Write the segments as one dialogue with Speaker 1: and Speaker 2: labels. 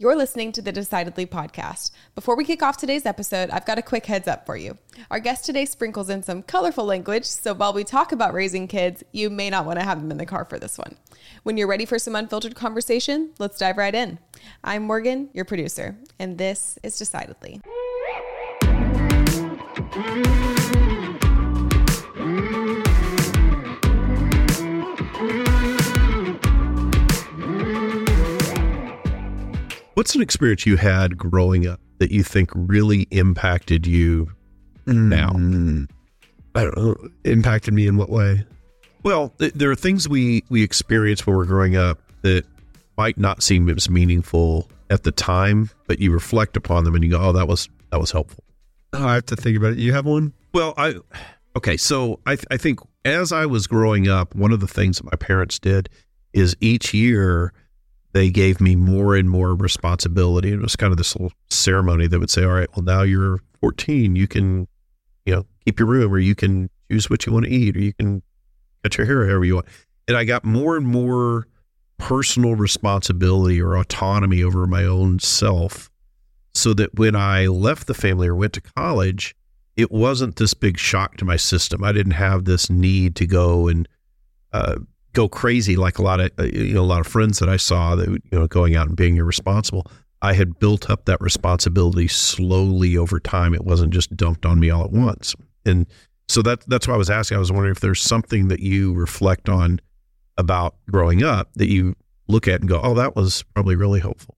Speaker 1: You're listening to the Decidedly podcast. Before we kick off today's episode, I've got a quick heads up for you. Our guest today sprinkles in some colorful language, so while we talk about raising kids, you may not want to have them in the car for this one. When you're ready for some unfiltered conversation, let's dive right in. I'm Morgan, your producer, and this is Decidedly.
Speaker 2: What's an experience you had growing up that you think really impacted you now?
Speaker 3: Mm, I don't know. Impacted me in what way?
Speaker 2: Well, th- there are things we we experience when we're growing up that might not seem as meaningful at the time, but you reflect upon them and you go, "Oh, that was that was helpful."
Speaker 3: Oh, I have to think about it. You have one?
Speaker 2: Well, I okay. So I th- I think as I was growing up, one of the things that my parents did is each year they gave me more and more responsibility. It was kind of this little ceremony that would say, "All right, well now you're 14, you can, you know, keep your room, or you can choose what you want to eat, or you can cut your hair however you want." And I got more and more personal responsibility or autonomy over my own self, so that when I left the family or went to college, it wasn't this big shock to my system. I didn't have this need to go and uh, go crazy like a lot of uh, you know a lot of friends that I saw that you know going out and being irresponsible. I had built up that responsibility slowly over time. It wasn't just dumped on me all at once. And so that that's why I was asking. I was wondering if there's something that you reflect on about growing up that you look at and go, "Oh, that was probably really helpful."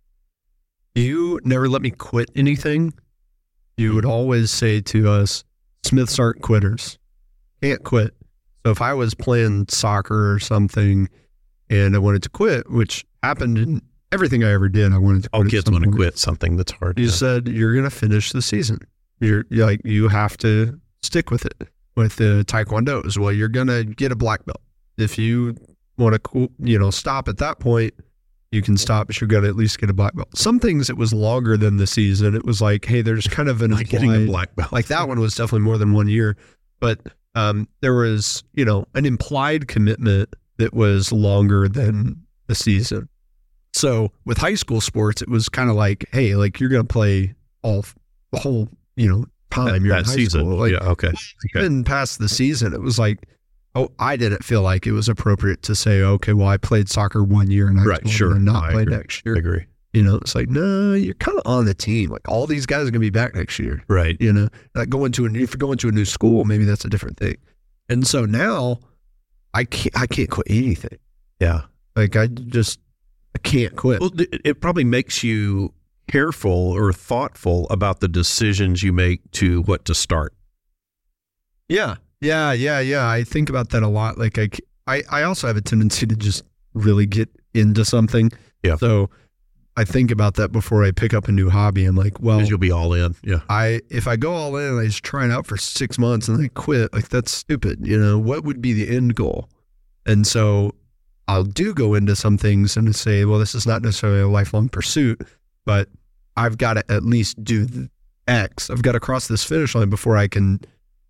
Speaker 3: You never let me quit anything. You would always say to us, Smiths aren't quitters. Can't quit. So if I was playing soccer or something and I wanted to quit, which happened in everything I ever did, I wanted to quit.
Speaker 2: All kids want to quit something that's hard.
Speaker 3: You
Speaker 2: to-
Speaker 3: said you're going to finish the season. You're, you're like, you have to stick with it. With the Taekwondo as well, you're going to get a black belt. If you want to, you know, stop at that point, you can stop, but you're going to at least get a black belt. Some things it was longer than the season. It was like, hey, there's kind of an
Speaker 2: like getting a black belt.
Speaker 3: like that one was definitely more than one year, but um, there was, you know, an implied commitment that was longer than the season. So with high school sports, it was kind of like, hey, like you're going to play all the whole, you know, time
Speaker 2: that,
Speaker 3: you're in
Speaker 2: that
Speaker 3: high
Speaker 2: season.
Speaker 3: school. Like
Speaker 2: yeah. Okay. Okay.
Speaker 3: even past the season, it was like, oh, I didn't feel like it was appropriate to say, okay, well, I played soccer one year and I
Speaker 2: Right, sure.
Speaker 3: not
Speaker 2: I
Speaker 3: play
Speaker 2: agree.
Speaker 3: next
Speaker 2: I
Speaker 3: year.
Speaker 2: agree.
Speaker 3: You know, it's like, no, you're kind of on the team. Like all these guys are going to be back next year
Speaker 2: Right.
Speaker 3: you know like going to a new if you're going to a new school maybe that's a different thing and so now i can't i can't quit anything
Speaker 2: Yeah.
Speaker 3: like i just i can't quit
Speaker 2: Well, it, it probably makes you careful or thoughtful about the decisions you make to what to start.
Speaker 3: yeah yeah yeah yeah i think about that a lot like I, I, I also have a tendency to just really get into something
Speaker 2: Yeah.
Speaker 3: so i think about that before i pick up a new hobby i'm like well
Speaker 2: you'll be all in. Yeah.
Speaker 3: I if I go all in and I just try it out for six months and then I quit, like that's stupid. You know, what would be the end goal? And so I'll do go into some things and say, well, this is not necessarily a lifelong pursuit, but I've got to at least do X. I've got to cross this finish line before I can,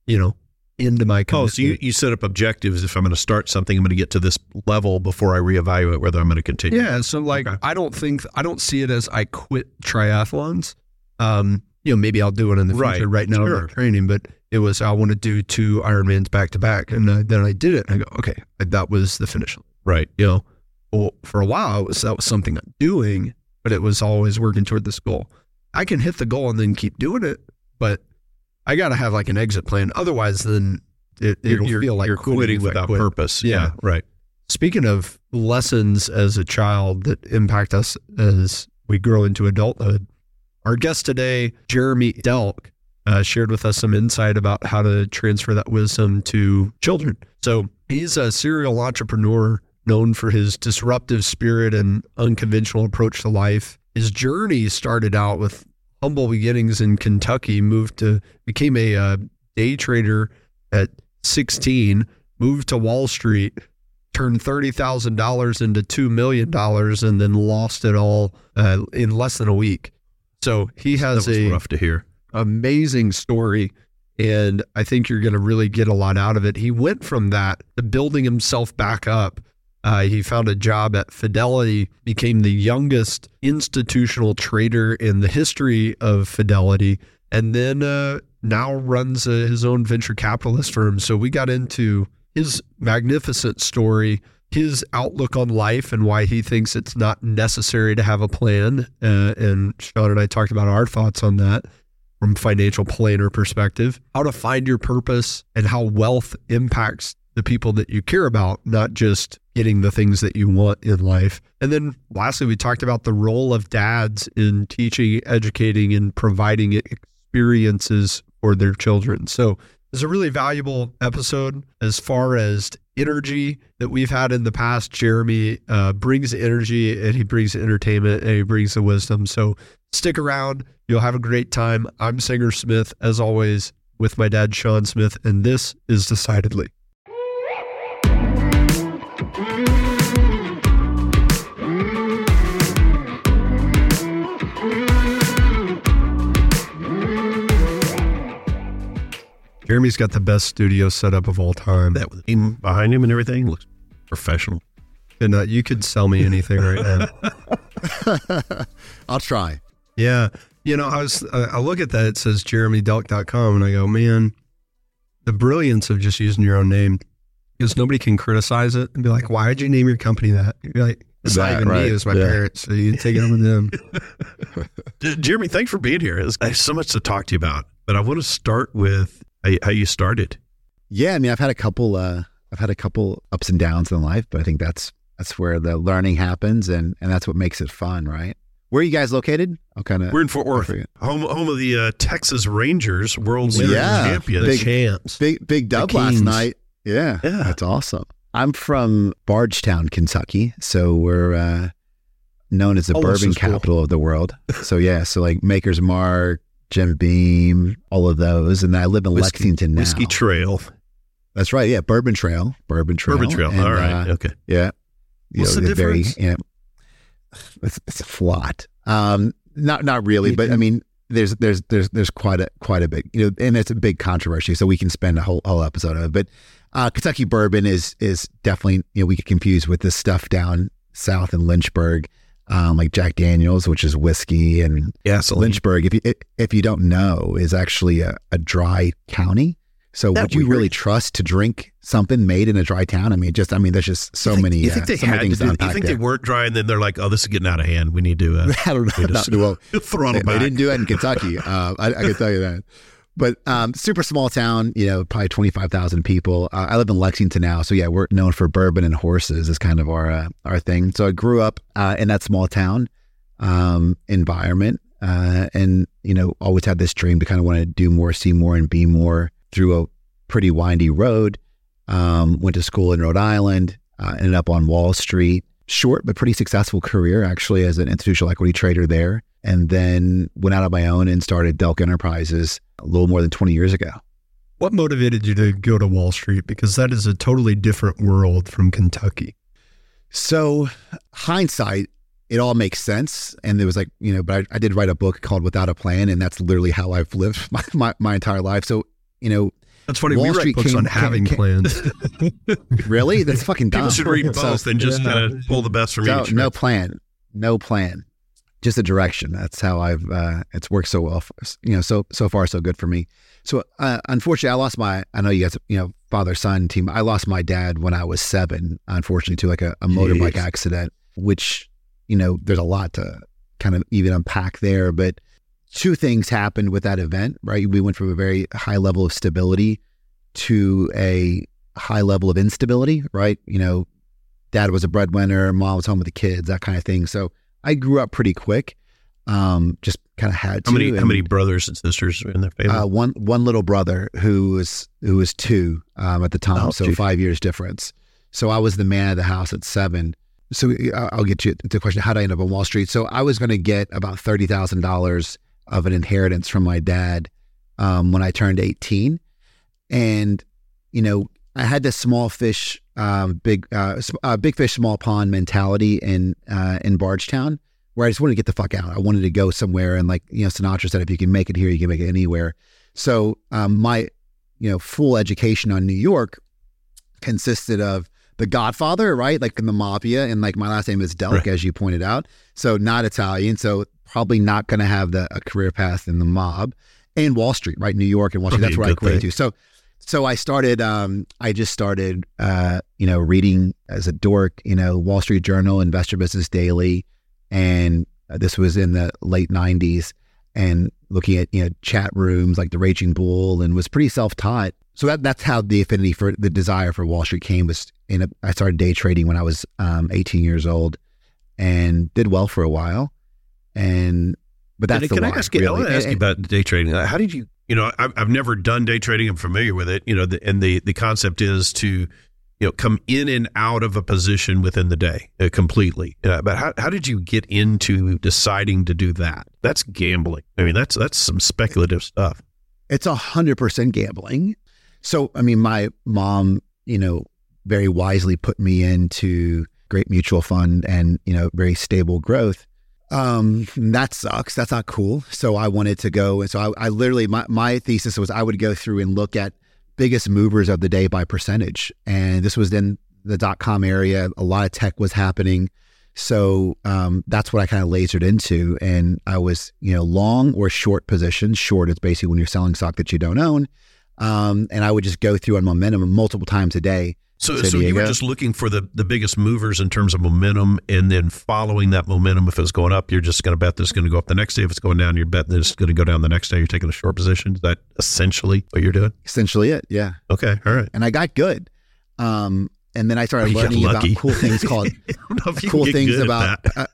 Speaker 3: you know, end my
Speaker 2: Oh, so you, you set up objectives. If I'm going to start something, I'm going to get to this level before I reevaluate whether I'm going to continue.
Speaker 3: Yeah, so like
Speaker 2: Okay.
Speaker 3: I don't think I don't see it as I quit triathlons. Um, you know, maybe I'll do it in the future. Right now, I'm
Speaker 2: sure.
Speaker 3: training, but it was I want to do two Ironmans back to back, and uh, then I did it. And I go, okay, that was the finish line.
Speaker 2: Right.
Speaker 3: You know, well, for a while it was that was something I'm doing, but it was always working toward this goal. I can hit the goal and then keep doing it, but I got to have like an exit plan. Otherwise, then it, it'll
Speaker 2: you're,
Speaker 3: feel like
Speaker 2: you're quitting without
Speaker 3: quit.
Speaker 2: purpose.
Speaker 3: Yeah.
Speaker 2: Yeah. Right.
Speaker 3: Speaking of lessons as a child that impact us as we grow into adulthood, our guest today, Jeremy Delk, uh, shared with us some insight about how to transfer that wisdom to children. So he's a serial entrepreneur known for his disruptive spirit and unconventional approach to life. His journey started out with humble beginnings in Kentucky, moved to, became a uh, day trader at 16, moved to Wall Street, turned thirty thousand dollars into two million dollars, and then lost it all uh, in less than a week. So he has a
Speaker 2: rough to hear.
Speaker 3: amazing story, and I think you're going to really get a lot out of it. He went from that to building himself back up Uh, he found a job at Fidelity, became the youngest institutional trader in the history of Fidelity, and then uh, now runs uh, his own venture capitalist firm. So we got into his magnificent story, his outlook on life, and why he thinks it's not necessary to have a plan. Uh, and Shawn and I talked about our thoughts on that from financial planner perspective, how to find your purpose and how wealth impacts the people that you care about, not just getting the things that you want in life. And then lastly, we talked about the role of dads in teaching, educating, and providing experiences for their children. So it's a really valuable episode as far as energy that we've had in the past. Jeremy uh, brings energy and he brings entertainment and he brings the wisdom. So stick around. You'll have a great time. I'm Sanger Smith, as always, with my dad, Shawn Smith, and this is Decidedly. Jeremy's got the best studio setup of all time.
Speaker 2: That with him behind him and everything looks professional.
Speaker 3: And uh, you could sell me anything right now.
Speaker 4: I'll try.
Speaker 3: Yeah. You know, I was, uh, I look at that, it says jeremydelk.com, and I go, man, the brilliance of just using your own name because nobody can criticize it and be like, why did you name your company that? You're like, it's not even
Speaker 4: right.
Speaker 3: me, it was my
Speaker 4: Yeah.
Speaker 3: parents. So you take it on with them.
Speaker 2: Jeremy, thanks for being here. It's- I have so much to talk to you about, but I want to start with how, how you started.
Speaker 4: Yeah, I mean, I've had a couple. Uh, I've had a couple ups and downs in life, but I think that's that's where the learning happens, and and that's what makes it fun, right? Where are you guys located? I'll kind of
Speaker 2: We're in Fort Worth, home home of the uh, Texas Rangers World Series
Speaker 4: Yeah.
Speaker 2: champions.
Speaker 3: the
Speaker 4: Big-
Speaker 3: champs.
Speaker 4: big big dub last night. Yeah,
Speaker 2: Yeah.
Speaker 4: that's awesome. I'm from Bardstown, Kentucky, so we're uh, known as the
Speaker 3: Oh,
Speaker 4: bourbon
Speaker 3: is cool.
Speaker 4: capital of the world. So yeah, so like Maker's Mark, Jim Beam, all of those, and I live in
Speaker 2: Whiskey-
Speaker 4: Lexington now.
Speaker 2: Whiskey Trail,
Speaker 4: That's right. Yeah, Bourbon Trail, Bourbon Trail,
Speaker 2: Bourbon Trail.
Speaker 4: And,
Speaker 2: All right,
Speaker 4: uh,
Speaker 2: okay.
Speaker 4: Yeah. You
Speaker 3: What's
Speaker 4: know,
Speaker 3: the
Speaker 4: they're very,
Speaker 3: difference?
Speaker 4: you know, it's, it's a lot. Um, not not really, but I mean, there's there's there's there's quite a quite a big you know, and it's a big controversy. So we can spend a whole whole episode of it. But uh, Kentucky bourbon is is definitely you know we get confused with this stuff down south in Lynchburg, um, like Jack Daniels, which is whiskey, and
Speaker 2: Gasoline.
Speaker 4: Lynchburg, if you if you don't know, is actually a, a dry county. So
Speaker 2: That
Speaker 4: would you
Speaker 2: weird?
Speaker 4: really trust to drink something made in a dry town? I mean, just I mean, there's just so
Speaker 2: think-
Speaker 4: many.
Speaker 2: You
Speaker 4: uh,
Speaker 2: think they
Speaker 4: so
Speaker 2: had to
Speaker 4: things
Speaker 2: do? You think
Speaker 4: there.
Speaker 2: they weren't dry, and then they're like, "Oh, this is getting out of hand. We need to uh,
Speaker 4: I don't know.
Speaker 2: we just
Speaker 4: Not, well, they, they didn't do that in Kentucky. Uh, I, I can tell you that. But um, super small town, you know, probably twenty five thousand people. Uh, I live in Lexington now, so yeah, we're known for bourbon and horses is kind of our uh, our thing. So I grew up uh, in that small town um, environment, uh, and you know, always had this dream to kind of want to do more, see more, and be more through a pretty windy road. Um, went to school in Rhode Island, uh, ended up on Wall Street. Short but pretty successful career actually as an institutional equity trader there, and then went out on my own and started Delk Enterprises a little more than 20 years ago.
Speaker 3: What motivated you to go to Wall Street? Because that is a totally different world from Kentucky.
Speaker 4: So, hindsight, it all makes sense. And there was like, you know, but I, I did write a book called Without a Plan, and that's literally how I've lived my, my, my entire life. So, you know,
Speaker 3: That's funny.
Speaker 4: Wall
Speaker 3: we write
Speaker 4: Street
Speaker 3: books
Speaker 4: came-
Speaker 3: on having
Speaker 4: came-
Speaker 3: plans.
Speaker 4: really, that's fucking dumb.
Speaker 2: People should read
Speaker 4: So-
Speaker 2: both and just
Speaker 3: yeah.
Speaker 2: kind of pull the best from
Speaker 4: So,
Speaker 2: each.
Speaker 4: no plan, no plan, just a direction. That's how I've. Uh, it's worked so well. For, you know, so so far so good for me. So uh, unfortunately, I lost my. I know you guys, you know, father son team. I lost my dad when I was seven. Unfortunately, to like a, a motorbike accident, which you know, there's a lot to kind of even unpack there. But two things happened with that event. Right, we went from a very high level of stability to a high level of instability. Right, you know, dad was a breadwinner, mom was home with the kids, that kind of thing. So I grew up pretty quick. Um, just kind of had to.
Speaker 2: How many how many brothers and sisters in their family?
Speaker 4: Uh, one one little brother who was who was two um, at the time,
Speaker 2: Oh,
Speaker 4: so
Speaker 2: geez.
Speaker 4: five years difference. So I was the man of the house at seven. So I- I'll get you to the question: How did I end up on Wall Street? So I was going to get about thirty thousand dollars of an inheritance from my dad um, when I turned eighteen, and you know I had this small fish, um, big uh, uh, big fish, small pond mentality in uh, in Bardstown, where I just wanted to get the fuck out. I wanted to go somewhere, and like you know, Sinatra said, if you can make it here, you can make it anywhere. So um, my you know full education on New York consisted of the Godfather, right? Like in the mafia, and like my last name is Delk,
Speaker 2: Right.
Speaker 4: as you pointed out. So not Italian. So probably not going to have the a career path in the mob and Wall Street, right? New York and Wall Street.
Speaker 2: Probably
Speaker 4: That's where I equated to. So so I started. Um, I just started. Uh, you know, reading as a dork. You know, Wall Street Journal, Investor Business Daily, and uh, this was in the late '90s. And looking at you know chat rooms like the Raging Bull, and was pretty self taught. So that that's how the affinity for the desire for Wall Street came. Was in a, I started day trading when I was um, 18 years old, and did well for a while. And but that's
Speaker 2: And
Speaker 4: the
Speaker 2: can
Speaker 4: why.
Speaker 2: I ask you? I want to ask you
Speaker 4: And-
Speaker 2: about day trading. How did you? You know, I've, I've never done day trading. I'm familiar with it. You know, the, and the the concept is to, you know, come in and out of a position within the day uh, completely. Uh, but how how did you get into deciding to do that? That's gambling. I mean, that's that's some speculative stuff.
Speaker 4: It's a hundred percent gambling. So, I mean, my mom, you know, very wisely put me into great mutual fund and, you know, very stable growth. Um, that sucks. That's not cool. So I wanted to go. And so I, I literally, my, my thesis was I would go through and look at biggest movers of the day by percentage. And this was in the dot com area. A lot of tech was happening. So um, that's what I kind of lasered into. And I was, you know, long or short positions. Short is basically when you're selling stock that you don't own. Um, and I would just go through on momentum multiple times a day.
Speaker 2: So, so you were just looking for the, the biggest movers in terms of momentum, and then following that momentum. If it's going up, you're just going to bet that it's going to go up the next day. If it's going down, you're betting that it's going to go down the next day. You're taking a short position. Is that essentially what you're doing?
Speaker 4: Essentially it. Yeah.
Speaker 2: Okay, all right.
Speaker 4: And I got good. Um, and then I started
Speaker 2: got
Speaker 4: learning about cool things called
Speaker 2: I don't know if you
Speaker 4: cool things about. Uh,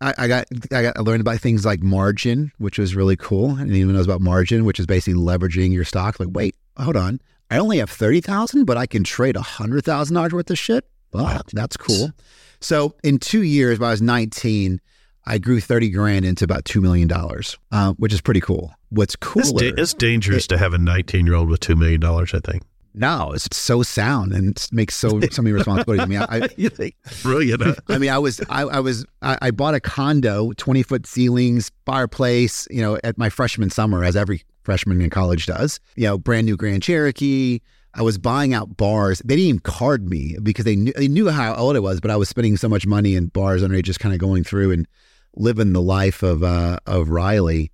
Speaker 4: I, I got I got I learned about things like margin, which was really cool. I didn't even know about margin, which is basically leveraging your stock. Like, wait, hold on, I only have thirty thousand, but I can trade hundred thousand dollars worth of shit. Wow, that's cool. So in two years, when I was nineteen, I grew thirty grand into about two million dollars, uh, which is pretty cool. What's
Speaker 2: It's,
Speaker 4: cooler?
Speaker 2: da- it's dangerous to have a 19 year old with $2 million, I think.
Speaker 4: no, it's so sound and it makes so so many responsibilities. I mean, I,
Speaker 2: you think? Brilliant. huh?
Speaker 4: I mean, I was, I, I was, I, I bought a condo, 20 foot ceilings, fireplace, you know, at my freshman summer, as every freshman in college does, you know, brand new Grand Cherokee. I was buying out bars. They didn't even card me because they knew, they knew how old I was, but I was spending so much money in bars underage, just kind of going through and living the life of, uh, of Riley.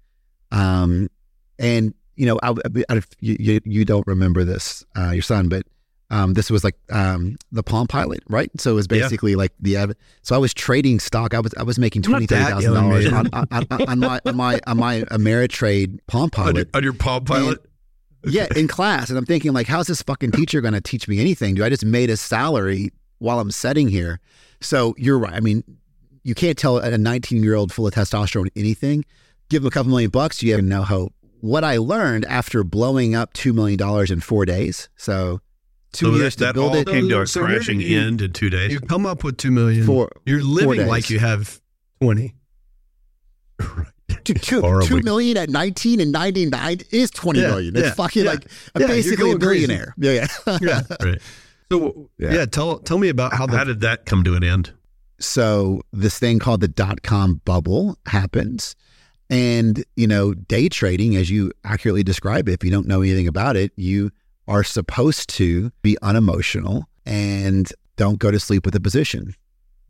Speaker 4: Um, and, you know, I, I, you, you, don't remember this, uh, your son, but um, this was like um, the Palm Pilot, right? So it was
Speaker 2: Yeah.
Speaker 4: basically like the so I was trading stock. I was I was making twenty thirty
Speaker 2: that
Speaker 4: thousand dollars on, on, on, on my on my on my Ameritrade Palm
Speaker 2: On your,
Speaker 4: Pilot.
Speaker 2: on your Palm Pilot?
Speaker 4: Yeah, in class, and I'm thinking like, how's this fucking teacher going to teach me anything? Do I just made a salary while I'm sitting here? So you're right. I mean, you can't tell a 19 year old full of testosterone anything. Give them a couple million bucks, you have no hope. What I learned after blowing up two million dollars in four days, so two
Speaker 2: so
Speaker 4: years
Speaker 2: that,
Speaker 4: to
Speaker 2: that
Speaker 4: build
Speaker 2: all
Speaker 4: it.
Speaker 2: came to a
Speaker 3: So
Speaker 2: crashing
Speaker 3: you-
Speaker 2: end in two days.
Speaker 3: You come up with two million.
Speaker 4: Four-
Speaker 3: You're living
Speaker 4: days.
Speaker 3: like you have twenty.
Speaker 4: Two, two, two million at 19 and 99 is twenty
Speaker 3: Yeah,
Speaker 4: million. It's
Speaker 3: yeah,
Speaker 4: fucking
Speaker 3: yeah.
Speaker 4: like I'm
Speaker 3: Yeah,
Speaker 4: basically a
Speaker 3: going crazy.
Speaker 4: billionaire. Yeah, yeah.
Speaker 3: Yeah.
Speaker 2: Right.
Speaker 3: So
Speaker 4: Yeah.
Speaker 3: yeah. tell tell me about how the
Speaker 2: How did that come to an end?
Speaker 4: so this thing called the dot com bubble happens. And, you know, day trading, as you accurately describe it, if you don't know anything about it, you are supposed to be unemotional and don't go to sleep with a position,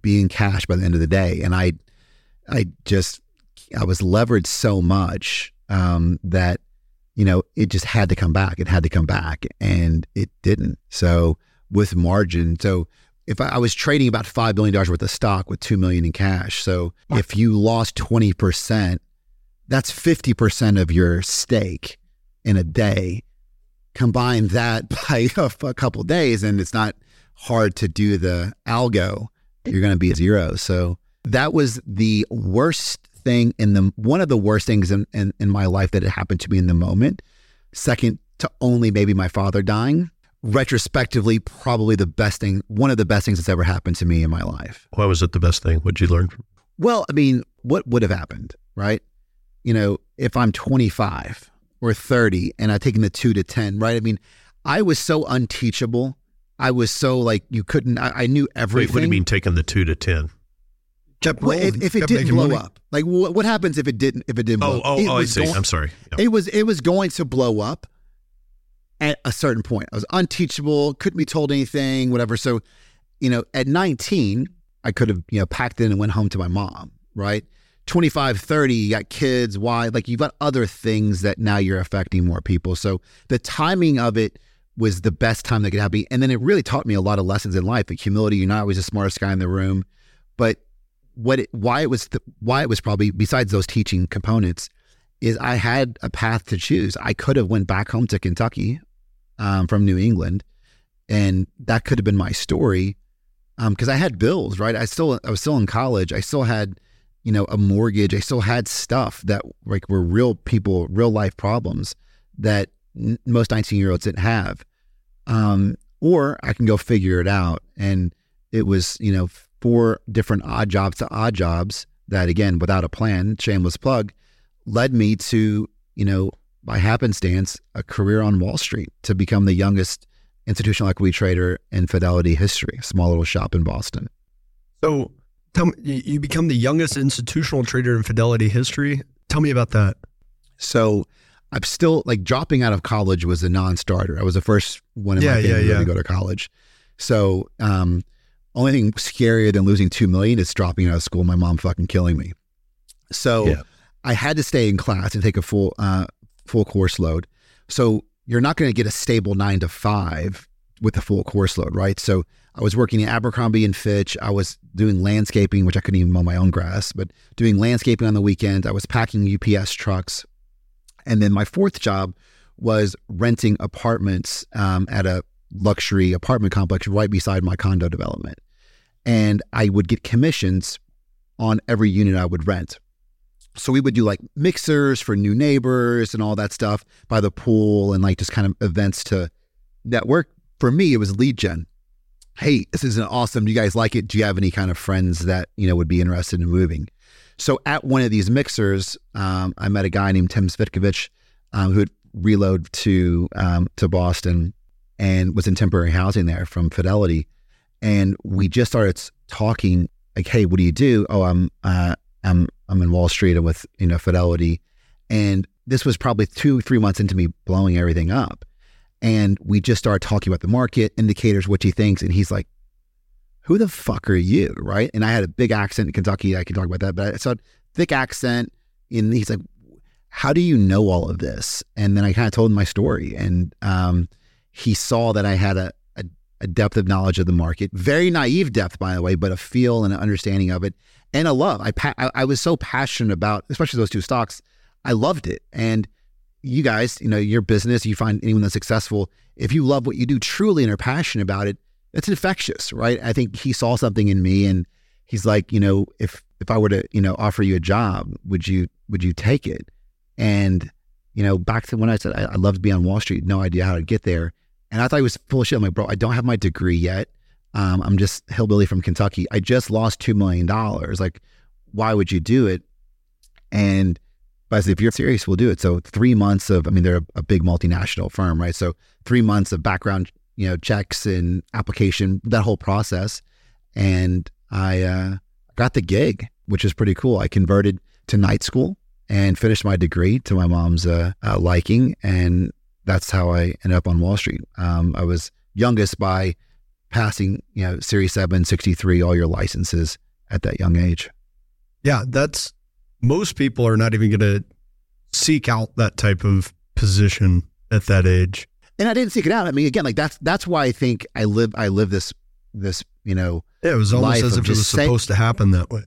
Speaker 4: be in cash by the end of the day. And I, I just, I was leveraged so much um, that, you know, it just had to come back. It had to come back and it didn't. So with margin, so if I, I was trading about $5 billion worth of stock with 2 million in cash. So if you lost 20%, that's 50% of your stake in a day. Combine that by a, couple days, and it's not hard to do the algo. You're going to be zero. So that was the worst thing in the one of the worst things in, in, in my life that had happened to me in the moment. Second to only maybe my father dying. Retrospectively, probably the best thing, one of the best things that's ever happened to me in my life.
Speaker 2: Why was it the best thing? What'd you learn? From?
Speaker 4: Well, I mean, what would have happened, right? You know, if I'm 25 or 30 and I've taken the two to 10, right? I mean, I was so unteachable. I was so like, you couldn't, I, I knew
Speaker 2: Wait,
Speaker 4: everything.
Speaker 2: what do you mean taking the two to 10?
Speaker 3: kept
Speaker 4: Well, if, if it didn't blow
Speaker 3: money?
Speaker 4: up, like what, what happens if it didn't, if it didn't oh, blow
Speaker 2: Oh,
Speaker 4: up?
Speaker 2: oh,
Speaker 4: It
Speaker 2: oh I see.
Speaker 4: going-
Speaker 2: I'm sorry. Yeah.
Speaker 4: It was, it was going to blow up at a certain point. I was unteachable, couldn't be told anything, whatever. So, you know, at 19, I could have, you know, packed in and went home to my mom, right? 25, 30, you got kids, why? Like you've got other things that now you're affecting more people. So the timing of it was the best time that could happen. And then it really taught me a lot of lessons in life. Like humility, you're not always the smartest guy in the room. But what it, why it was the, why it was probably besides those teaching components is I had a path to choose. I could have went back home to Kentucky um, from New England, and that could have been my story because um, I had bills. Right, I still I was still in college. I still had you know a mortgage. I still had stuff that like were real people, real life problems that n- most nineteen year olds didn't have. Um, or I can go figure it out, and it was you know four different odd jobs to odd jobs that again without a plan shameless plug led me to you know by happenstance a career on wall street to become the youngest institutional equity trader in fidelity history small little shop in boston
Speaker 3: so tell me you become the youngest institutional trader in fidelity history tell me about that
Speaker 4: so i'm still like dropping out of college was a non-starter i was the first one in
Speaker 3: Yeah,
Speaker 4: my family
Speaker 3: yeah, yeah.
Speaker 4: to go to college so um only thing scarier than losing two million is dropping out of school. My mom fucking killing me. So. I had to stay in class and take a full uh, full course load. So you're not going to get a stable nine to five with a full course load, right? So I was working at Abercrombie and Fitch. I was doing landscaping, which I couldn't even mow my own grass, but doing landscaping on the weekend. I was packing UPS trucks, and then my fourth job was renting apartments um, at a luxury apartment complex right beside my condo development and I would get commissions on every unit I would rent. So we would do like mixers for new neighbors and all that stuff by the pool and like just kind of events to network. For me, it was lead gen. Hey, this is an awesome. Do you guys like it? Do you have any kind of friends that you know would be interested in moving? So at one of these mixers, um, I met a guy named Tim Svitkovich um, who had reload to um, to Boston and was in temporary housing there from Fidelity and we just started talking like hey what do you do oh i'm uh, i'm i'm in wall street and with you know fidelity and this was probably two three months into me blowing everything up and we just started talking about the market indicators what he thinks and he's like who the fuck are you? Right? And i had a big accent in kentucky. I can talk about that but i saw thick accent and he's like how do you know all of this? And then i kind of told him my story and um, he saw that i had a, a a depth of knowledge of the market, very naive depth, by the way, but a feel and an understanding of it, and a love. I pa- I, I was so passionate about, especially those two stocks. I loved it, and you guys, you know, your business, you find anyone that's successful. If you love what you do truly and are passionate about it, it's infectious, right? I think he saw something in me, and he's like, you know, if if I were to, you know, offer you a job, would you would you take it? And you know, back to when I said I, I love to be on Wall Street, no idea how to get there. And I thought he was full of shit. I'm like, bro, I don't have my degree yet. Um, I'm just hillbilly from Kentucky. I just lost $2 million. Like, why would you do it? And, but I said, if you're serious, we'll do it. So three months of, I mean, they're a, a big multinational firm, right? So three months of background, you know, checks and application, that whole process. And I uh, got the gig, which is pretty cool. I converted to night school and finished my degree to my mom's uh, uh, liking. And that's how I ended up on Wall Street. Um, I was youngest by passing, you know, Series 7, 63, all your licenses at that young age.
Speaker 3: Yeah, that's most people are not even going to seek out that type of position at that age.
Speaker 4: And I didn't seek it out. I mean, again, like that's that's why I think I live I live this this you know
Speaker 3: Yeah, it was almost as if it was
Speaker 4: say-
Speaker 3: supposed to happen that way.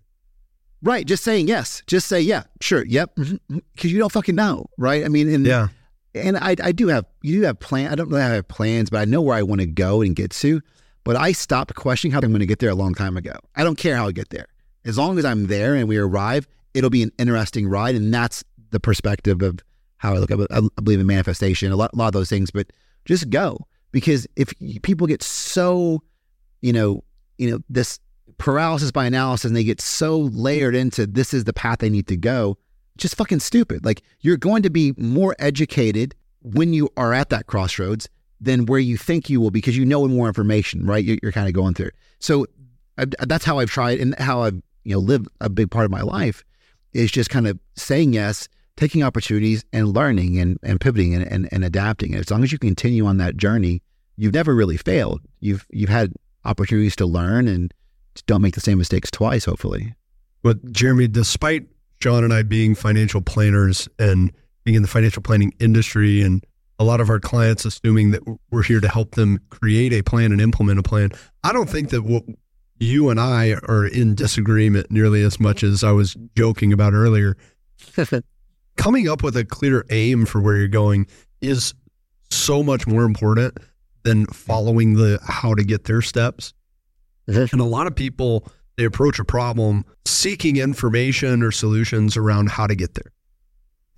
Speaker 4: right. Just saying yes. Just say yeah, sure, yep, mm-hmm, mm-hmm, because you don't fucking know, right? I mean, and
Speaker 3: Yeah.
Speaker 4: and I, I do have you do have plan. I don't really have plans, but I know where I want to go and get to. But I stopped questioning how I'm going to get there a long time ago. I don't care how I get there, as long as I'm there and we arrive. It'll be an interesting ride, and that's the perspective of how I look at it. I believe in manifestation, a lot, a lot of those things. But just go because if people get so, you know, you know this paralysis by analysis, and they get so layered into this is the path they need to go, just fucking stupid. Like you're going to be more educated when you are at that crossroads than where you think you will because you know more information, right? You're, you're kind of going through. So I, that's how I've tried and how I've you know lived a big part of my life is just kind of saying yes, taking opportunities and learning and, and pivoting and, and, and adapting. And as long as you continue on that journey, you've never really failed. You've you've had opportunities to learn and don't make the same mistakes twice. Hopefully.
Speaker 3: But Jeremy, despite Shawn and I being financial planners and being in the financial planning industry and a lot of our clients assuming that we're here to help them create a plan and implement a plan. I don't think that what you and I are in disagreement nearly as much as I was joking about earlier. Coming up with a clear aim for where you're going is so much more important than following the how to get there steps. And a lot of people they approach a problem seeking information or solutions around how to get there.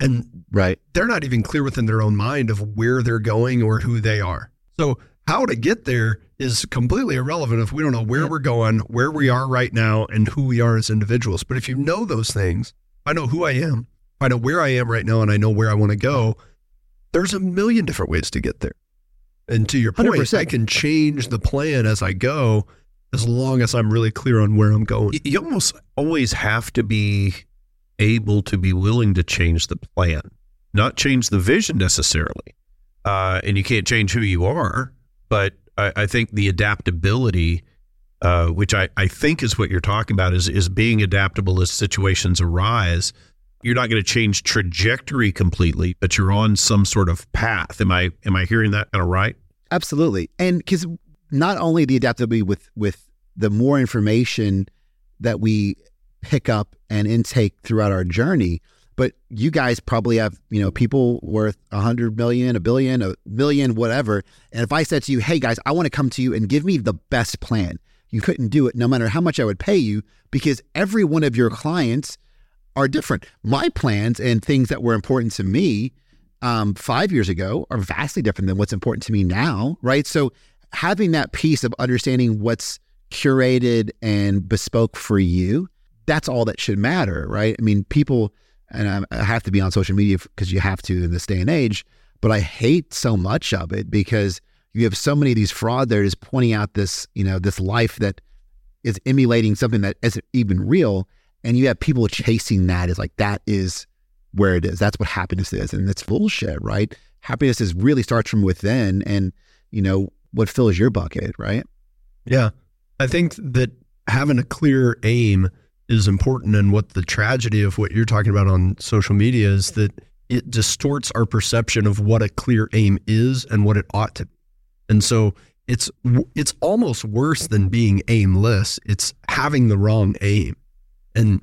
Speaker 3: And
Speaker 4: right.
Speaker 3: they're not even clear within their own mind of where they're going or who they are. So, how to get there is completely irrelevant if we don't know where we're going, where we are right now, and who we are as individuals. But if you know those things, I know who I am, I know where I am right now, and I know where I want to go, there's a million different ways to get there. And to your point, 100%. I can change the plan as I go as long as I'm really clear on where I'm going.
Speaker 2: You almost always have to be able to be willing to change the plan, not change the vision necessarily. Uh, and you can't change who you are, but I, I think the adaptability, uh, which I, I think is what you're talking about, is is being adaptable as situations arise. You're not going to change trajectory completely, but you're on some sort of path. Am I am I hearing that kind of right?
Speaker 4: Absolutely, and because not only the adaptability with with the more information that we pick up and intake throughout our journey. But you guys probably have, you know, people worth a hundred million, a billion, a million, whatever. And if I said to you, hey guys, I want to come to you and give me the best plan, you couldn't do it no matter how much I would pay you because every one of your clients are different. My plans and things that were important to me um, five years ago are vastly different than what's important to me now, right? So having that piece of understanding what's curated and bespoke for you that's all that should matter, right? I mean, people, and I have to be on social media because you have to in this day and age, but I hate so much of it because you have so many of these fraudsters pointing out this, you know, this life that is emulating something that isn't even real. And you have people chasing that as like, that is where it is. That's what happiness is. And it's bullshit, right? Happiness is really starts from within and, you know, what fills your bucket, right?
Speaker 3: Yeah. I think that having a clear aim is important and what the tragedy of what you're talking about on social media is that it distorts our perception of what a clear aim is and what it ought to be. And so it's it's almost worse than being aimless. It's having the wrong aim. And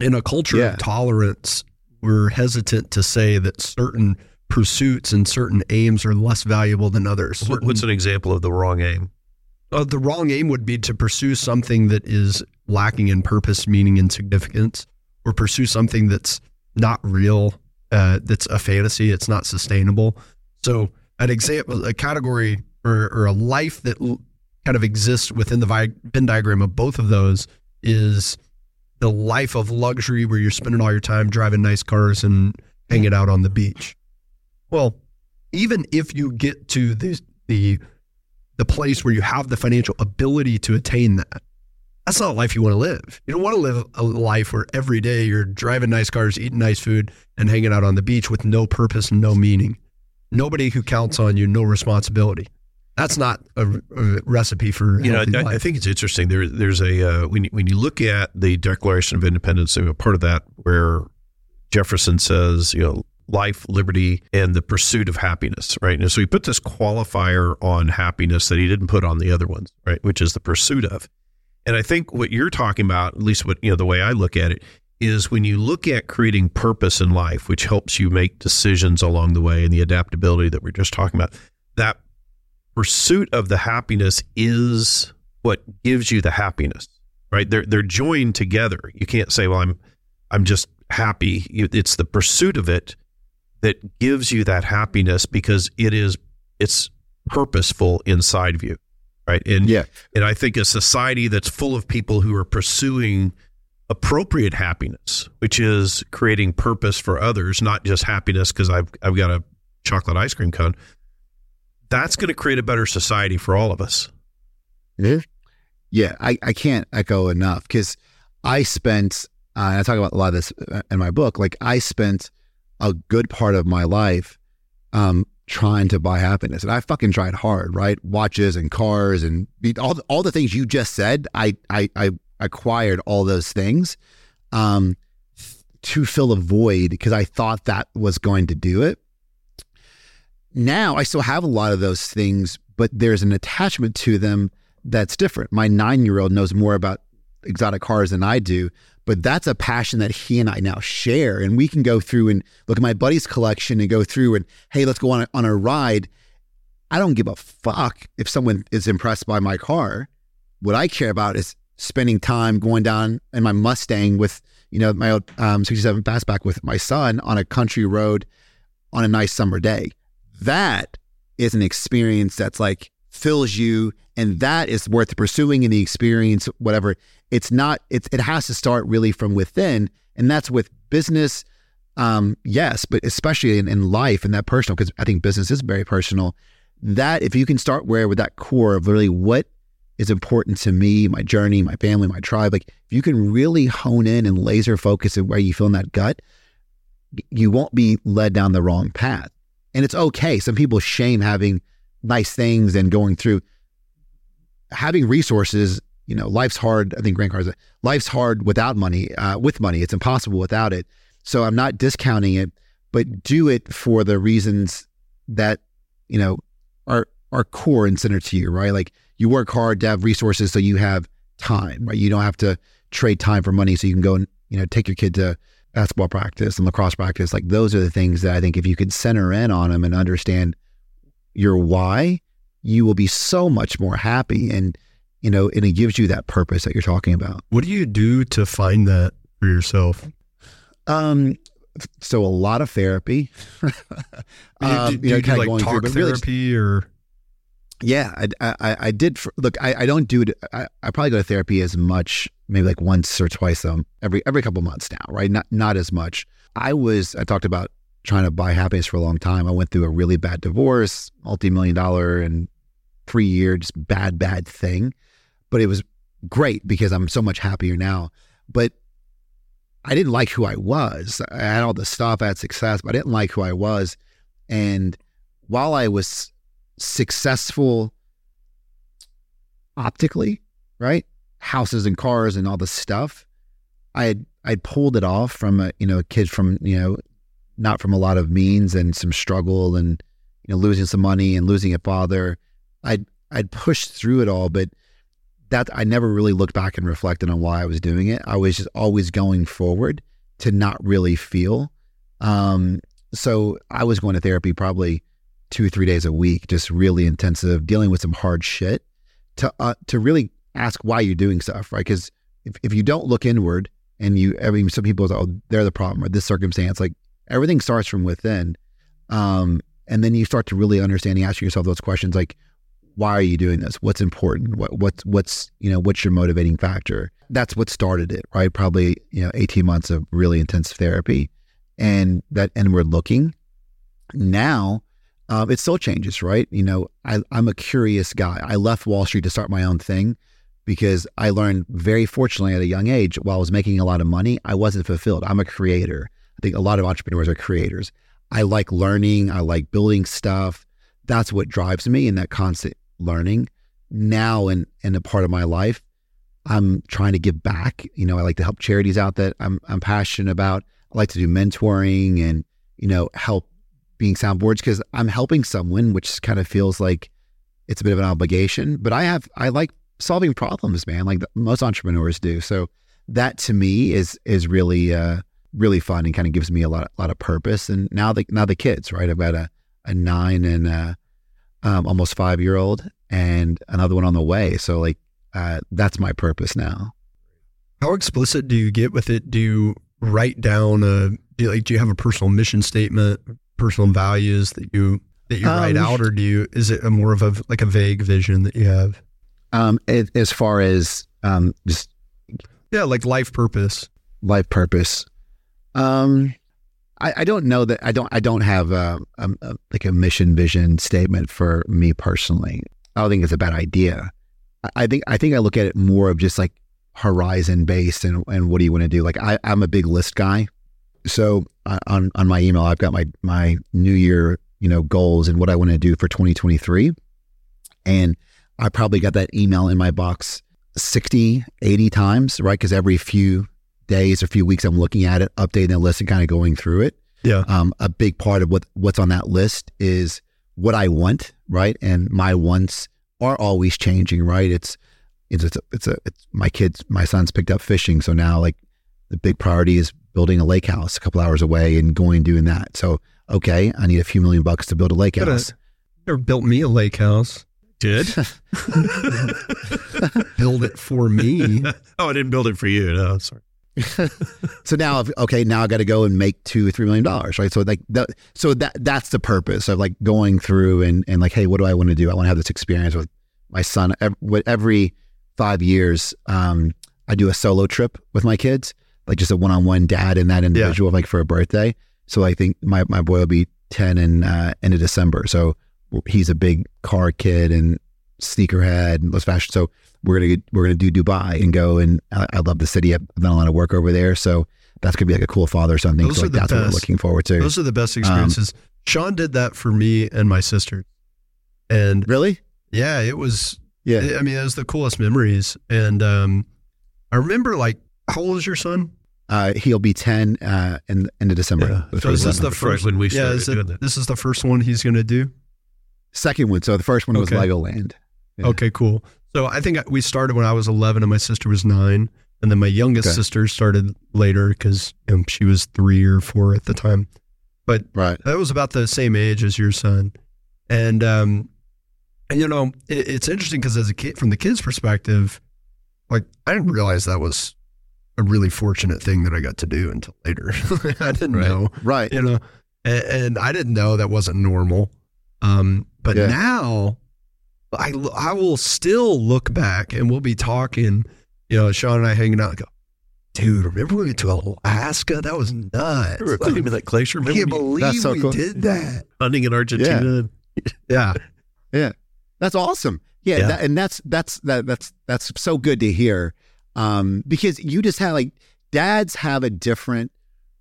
Speaker 3: in a culture yeah. of tolerance, we're hesitant to say that certain pursuits and certain aims are less valuable than others.
Speaker 2: Certain, What's an example of the wrong aim?
Speaker 3: Uh, the wrong aim would be to pursue something that is lacking in purpose, meaning, and significance, or pursue something that's not real, uh, that's a fantasy, it's not sustainable. So, an example, a category or, or a life that l- kind of exists within the Venn diagram of both of those is the life of luxury where you're spending all your time driving nice cars and hanging out on the beach. Well, even if you get to the the the place where you have the financial ability to attain that, that's not a life you want to live. You don't want to live a life where every day you're driving nice cars, eating nice food, and hanging out on the beach with no purpose and no meaning. Nobody who counts on you, no responsibility. That's not a, a recipe for
Speaker 2: you know. I, I, think it's interesting. There, there's a uh, when you, when you look at the Declaration of Independence, a part of that where Jefferson says, you know, life, liberty, and the pursuit of happiness, right? And so he put this qualifier on happiness that he didn't put on the other ones, right? Which is the pursuit of. And I think what you're talking about, at least what, you know, the way I look at it, is when you look at creating purpose in life, which helps you make decisions along the way and the adaptability that we're just talking about, that pursuit of the happiness is what gives you the happiness, right? They're, they're joined together. You can't say, well, I'm, I'm just happy. It's the pursuit of it that gives you that happiness because it is, it's purposeful inside of you right? And
Speaker 4: yeah,
Speaker 2: and I think a society that's full of people who are pursuing appropriate happiness, which is creating purpose for others, not just happiness because I've I've got a chocolate ice cream cone. That's going to create a better society for all of us.
Speaker 4: Yeah, yeah. I, I can't echo enough because I spent. Uh, I talk about a lot of this uh, in my book. Like I spent a good part of my life um, trying to buy happiness. And I fucking tried hard, right? Watches and cars and all the, all the things you just said. I I, I acquired all those things um, to fill a void because I thought that was going to do it. Now I still have a lot of those things, but there's an attachment to them that's different. My nine year old knows more about exotic cars than I do, but that's a passion that he and I now share. And we can go through and look at my buddy's collection and go through and, hey, let's go on a, on a ride. I don't give a fuck if someone is impressed by my car. What I care about is spending time going down in my Mustang with, you know, my old um, 67 fastback with my son on a country road on a nice summer day. That is an experience that's like fills you and that is worth pursuing in the experience whatever. It's not it's it has to start really from within and that's with business um yes but especially in, in life and that personal because i think business is very personal. That if you can start where with that core of really what is important to me my journey my family my tribe like if you can really hone in and laser focus at where you feel in that gut you won't be led down the wrong path. And it's okay. Some people shame having nice things and going through having resources you know, life's hard. I think Grant Cardone, life's hard without money. Uh, with money, it's impossible without it. So I'm not discounting it, but do it for the reasons that you know are are core and center to you, right? Like you work hard to have resources, so you have time, right? You don't have to trade time for money, so you can go and you know take your kid to basketball practice and lacrosse practice. Like those are the things that I think if you could center in on them and understand your why, you will be so much more happy and you know, and it gives you that purpose that you're talking about.
Speaker 3: What do you do to find that for yourself?
Speaker 4: Um, so a lot of therapy.
Speaker 3: um, do, you, know, do like talk through, therapy really or?
Speaker 4: Yeah, I, I, I did. For, look, I, I don't do it. I, I probably go to therapy as much, maybe like once or twice um every every couple months now, right? Not not as much. I was. I talked about trying to buy happiness for a long time. I went through a really bad divorce, multi million dollar and three year just bad bad thing but it was great because I'm so much happier now. But I didn't like who I was. I had all the stuff, I had success, but I didn't like who I was. And while I was successful optically, right? Houses and cars and all the stuff, I had I'd pulled it off from a you know a kid from you know not from a lot of means and some struggle and you know losing some money and losing a father. I'd I'd pushed through it all, but that I never really looked back and reflected on why I was doing it. I was just always going forward to not really feel. Um, so I was going to therapy probably two or three days a week, just really intensive, dealing with some hard shit to uh, to really ask why you're doing stuff, right? Because if, if you don't look inward and you, I mean, some people say, oh, they're the problem or this circumstance, like everything starts from within. Um, and then you start to really understand, asking yourself those questions like, why are you doing this? What's important? What, what's what's you know what's your motivating factor? That's what started it, right? Probably you know eighteen months of really intense therapy, and that inward looking. Now, uh, it still changes, right? You know, I, I'm a curious guy. I left Wall Street to start my own thing because I learned very fortunately at a young age, while I was making a lot of money, I wasn't fulfilled. I'm a creator. I think a lot of entrepreneurs are creators. I like learning. I like building stuff. That's what drives me, and that constant learning now in in a part of my life i'm trying to give back you know i like to help charities out that i'm i'm passionate about i like to do mentoring and you know help being soundboards because i'm helping someone which kind of feels like it's a bit of an obligation but i have i like solving problems man like most entrepreneurs do so that to me is is really uh really fun and kind of gives me a lot a lot of purpose and now the now the kids right i've got a a nine and a um, almost five year old, and another one on the way. So like uh, that's my purpose now.
Speaker 3: How explicit do you get with it? Do you write down a do you, like do you have a personal mission statement, personal values that you that you um, write out, or do you is it a more of a like a vague vision that you have?
Speaker 4: Um, it, as far as um, just
Speaker 3: yeah, like life purpose,
Speaker 4: life purpose. Um, I, I don't know that I don't I don't have a, a, a, like a mission vision statement for me personally. I don't think it's a bad idea. I, I think I think I look at it more of just like horizon based and and what do you want to do? Like I, I'm a big list guy, so uh, on on my email I've got my my New Year you know, goals and what I want to do for 2023. And I probably got that email in my box 60, 80 times, right? Because every few days or a few weeks, I'm looking at it, updating the list and kind of going through it.
Speaker 3: Yeah.
Speaker 4: Um, a big part of what what's on that list is what I want, right? And my wants are always changing, right? It's it's it's a, it's, a, it's my kids, my son's picked up fishing, so now like the big priority is building a lake house a couple hours away and going and doing that. So okay, I need a few million bucks to build a lake
Speaker 3: Coulda-
Speaker 4: house.
Speaker 3: Never built me a lake house.
Speaker 2: Did?
Speaker 3: Build it for me.
Speaker 2: oh, I didn't build it for you. No, sorry.
Speaker 4: So now, if- okay, now I got to go and make two or three million dollars, right? So like that, so that that's the purpose of like going through and and like, hey, what do I want to do? I want to have this experience with my son. Ev- what- Every five years, um, I do a solo trip with my kids, like just a one-on-one dad and that individual, like for a birthday. So I think my my boy will be ten in uh, end of December. So he's a big car kid and sneakerhead and less fashion. So we're gonna we're gonna do Dubai and go and I, I love the city. I've done a lot of work over there, so that's gonna be like a cool father son thing.
Speaker 3: Those
Speaker 4: so
Speaker 3: are
Speaker 4: like
Speaker 3: the
Speaker 4: that's what we're
Speaker 3: best.
Speaker 4: looking forward to.
Speaker 3: Those are the best
Speaker 4: Um,
Speaker 3: experiences. Shawn did that for me and my sister. And
Speaker 4: really?
Speaker 3: yeah, it was
Speaker 4: Yeah.
Speaker 3: I mean, it was the coolest memories. And um I remember like how old is your son?
Speaker 4: Uh, he'll be ten uh, in end of December.
Speaker 2: Yeah.
Speaker 3: So is this
Speaker 4: one.
Speaker 3: the first
Speaker 2: when we
Speaker 3: yeah,
Speaker 2: started
Speaker 3: is it-
Speaker 2: doing that.
Speaker 3: this is the first one he's gonna do?
Speaker 4: second one? So the first one was Legoland. Yeah.
Speaker 3: Okay, cool. So I think we started when I was 11 and my sister was nine. And then my youngest
Speaker 4: Okay.
Speaker 3: sister started later because you know, she was three or four at the time. But
Speaker 4: Right.
Speaker 3: that was about the same age as your son. And, um, and you know, it, it's interesting because as a kid, from the kid's perspective, like I didn't realize that was a really fortunate thing that I got to do until later. I didn't
Speaker 2: Right.
Speaker 3: know
Speaker 4: Right.
Speaker 3: you know, and, and I didn't know that wasn't normal. Um, but
Speaker 4: Yeah.
Speaker 3: now I, I will still look back and we'll be talking, you know, Shawn and I hanging out and go, dude, remember we went to Alaska? That was nuts.
Speaker 2: Remember climbing that glacier?
Speaker 3: I can't
Speaker 2: you
Speaker 3: believe
Speaker 4: That's so
Speaker 3: we
Speaker 4: cool.
Speaker 3: did that.
Speaker 2: hunting in Argentina?
Speaker 3: Yeah. Yeah.
Speaker 4: That's awesome. Yeah,
Speaker 2: Yeah.
Speaker 4: That, and that's that's that that's that's so good to hear. Um, because you just have like dads have a different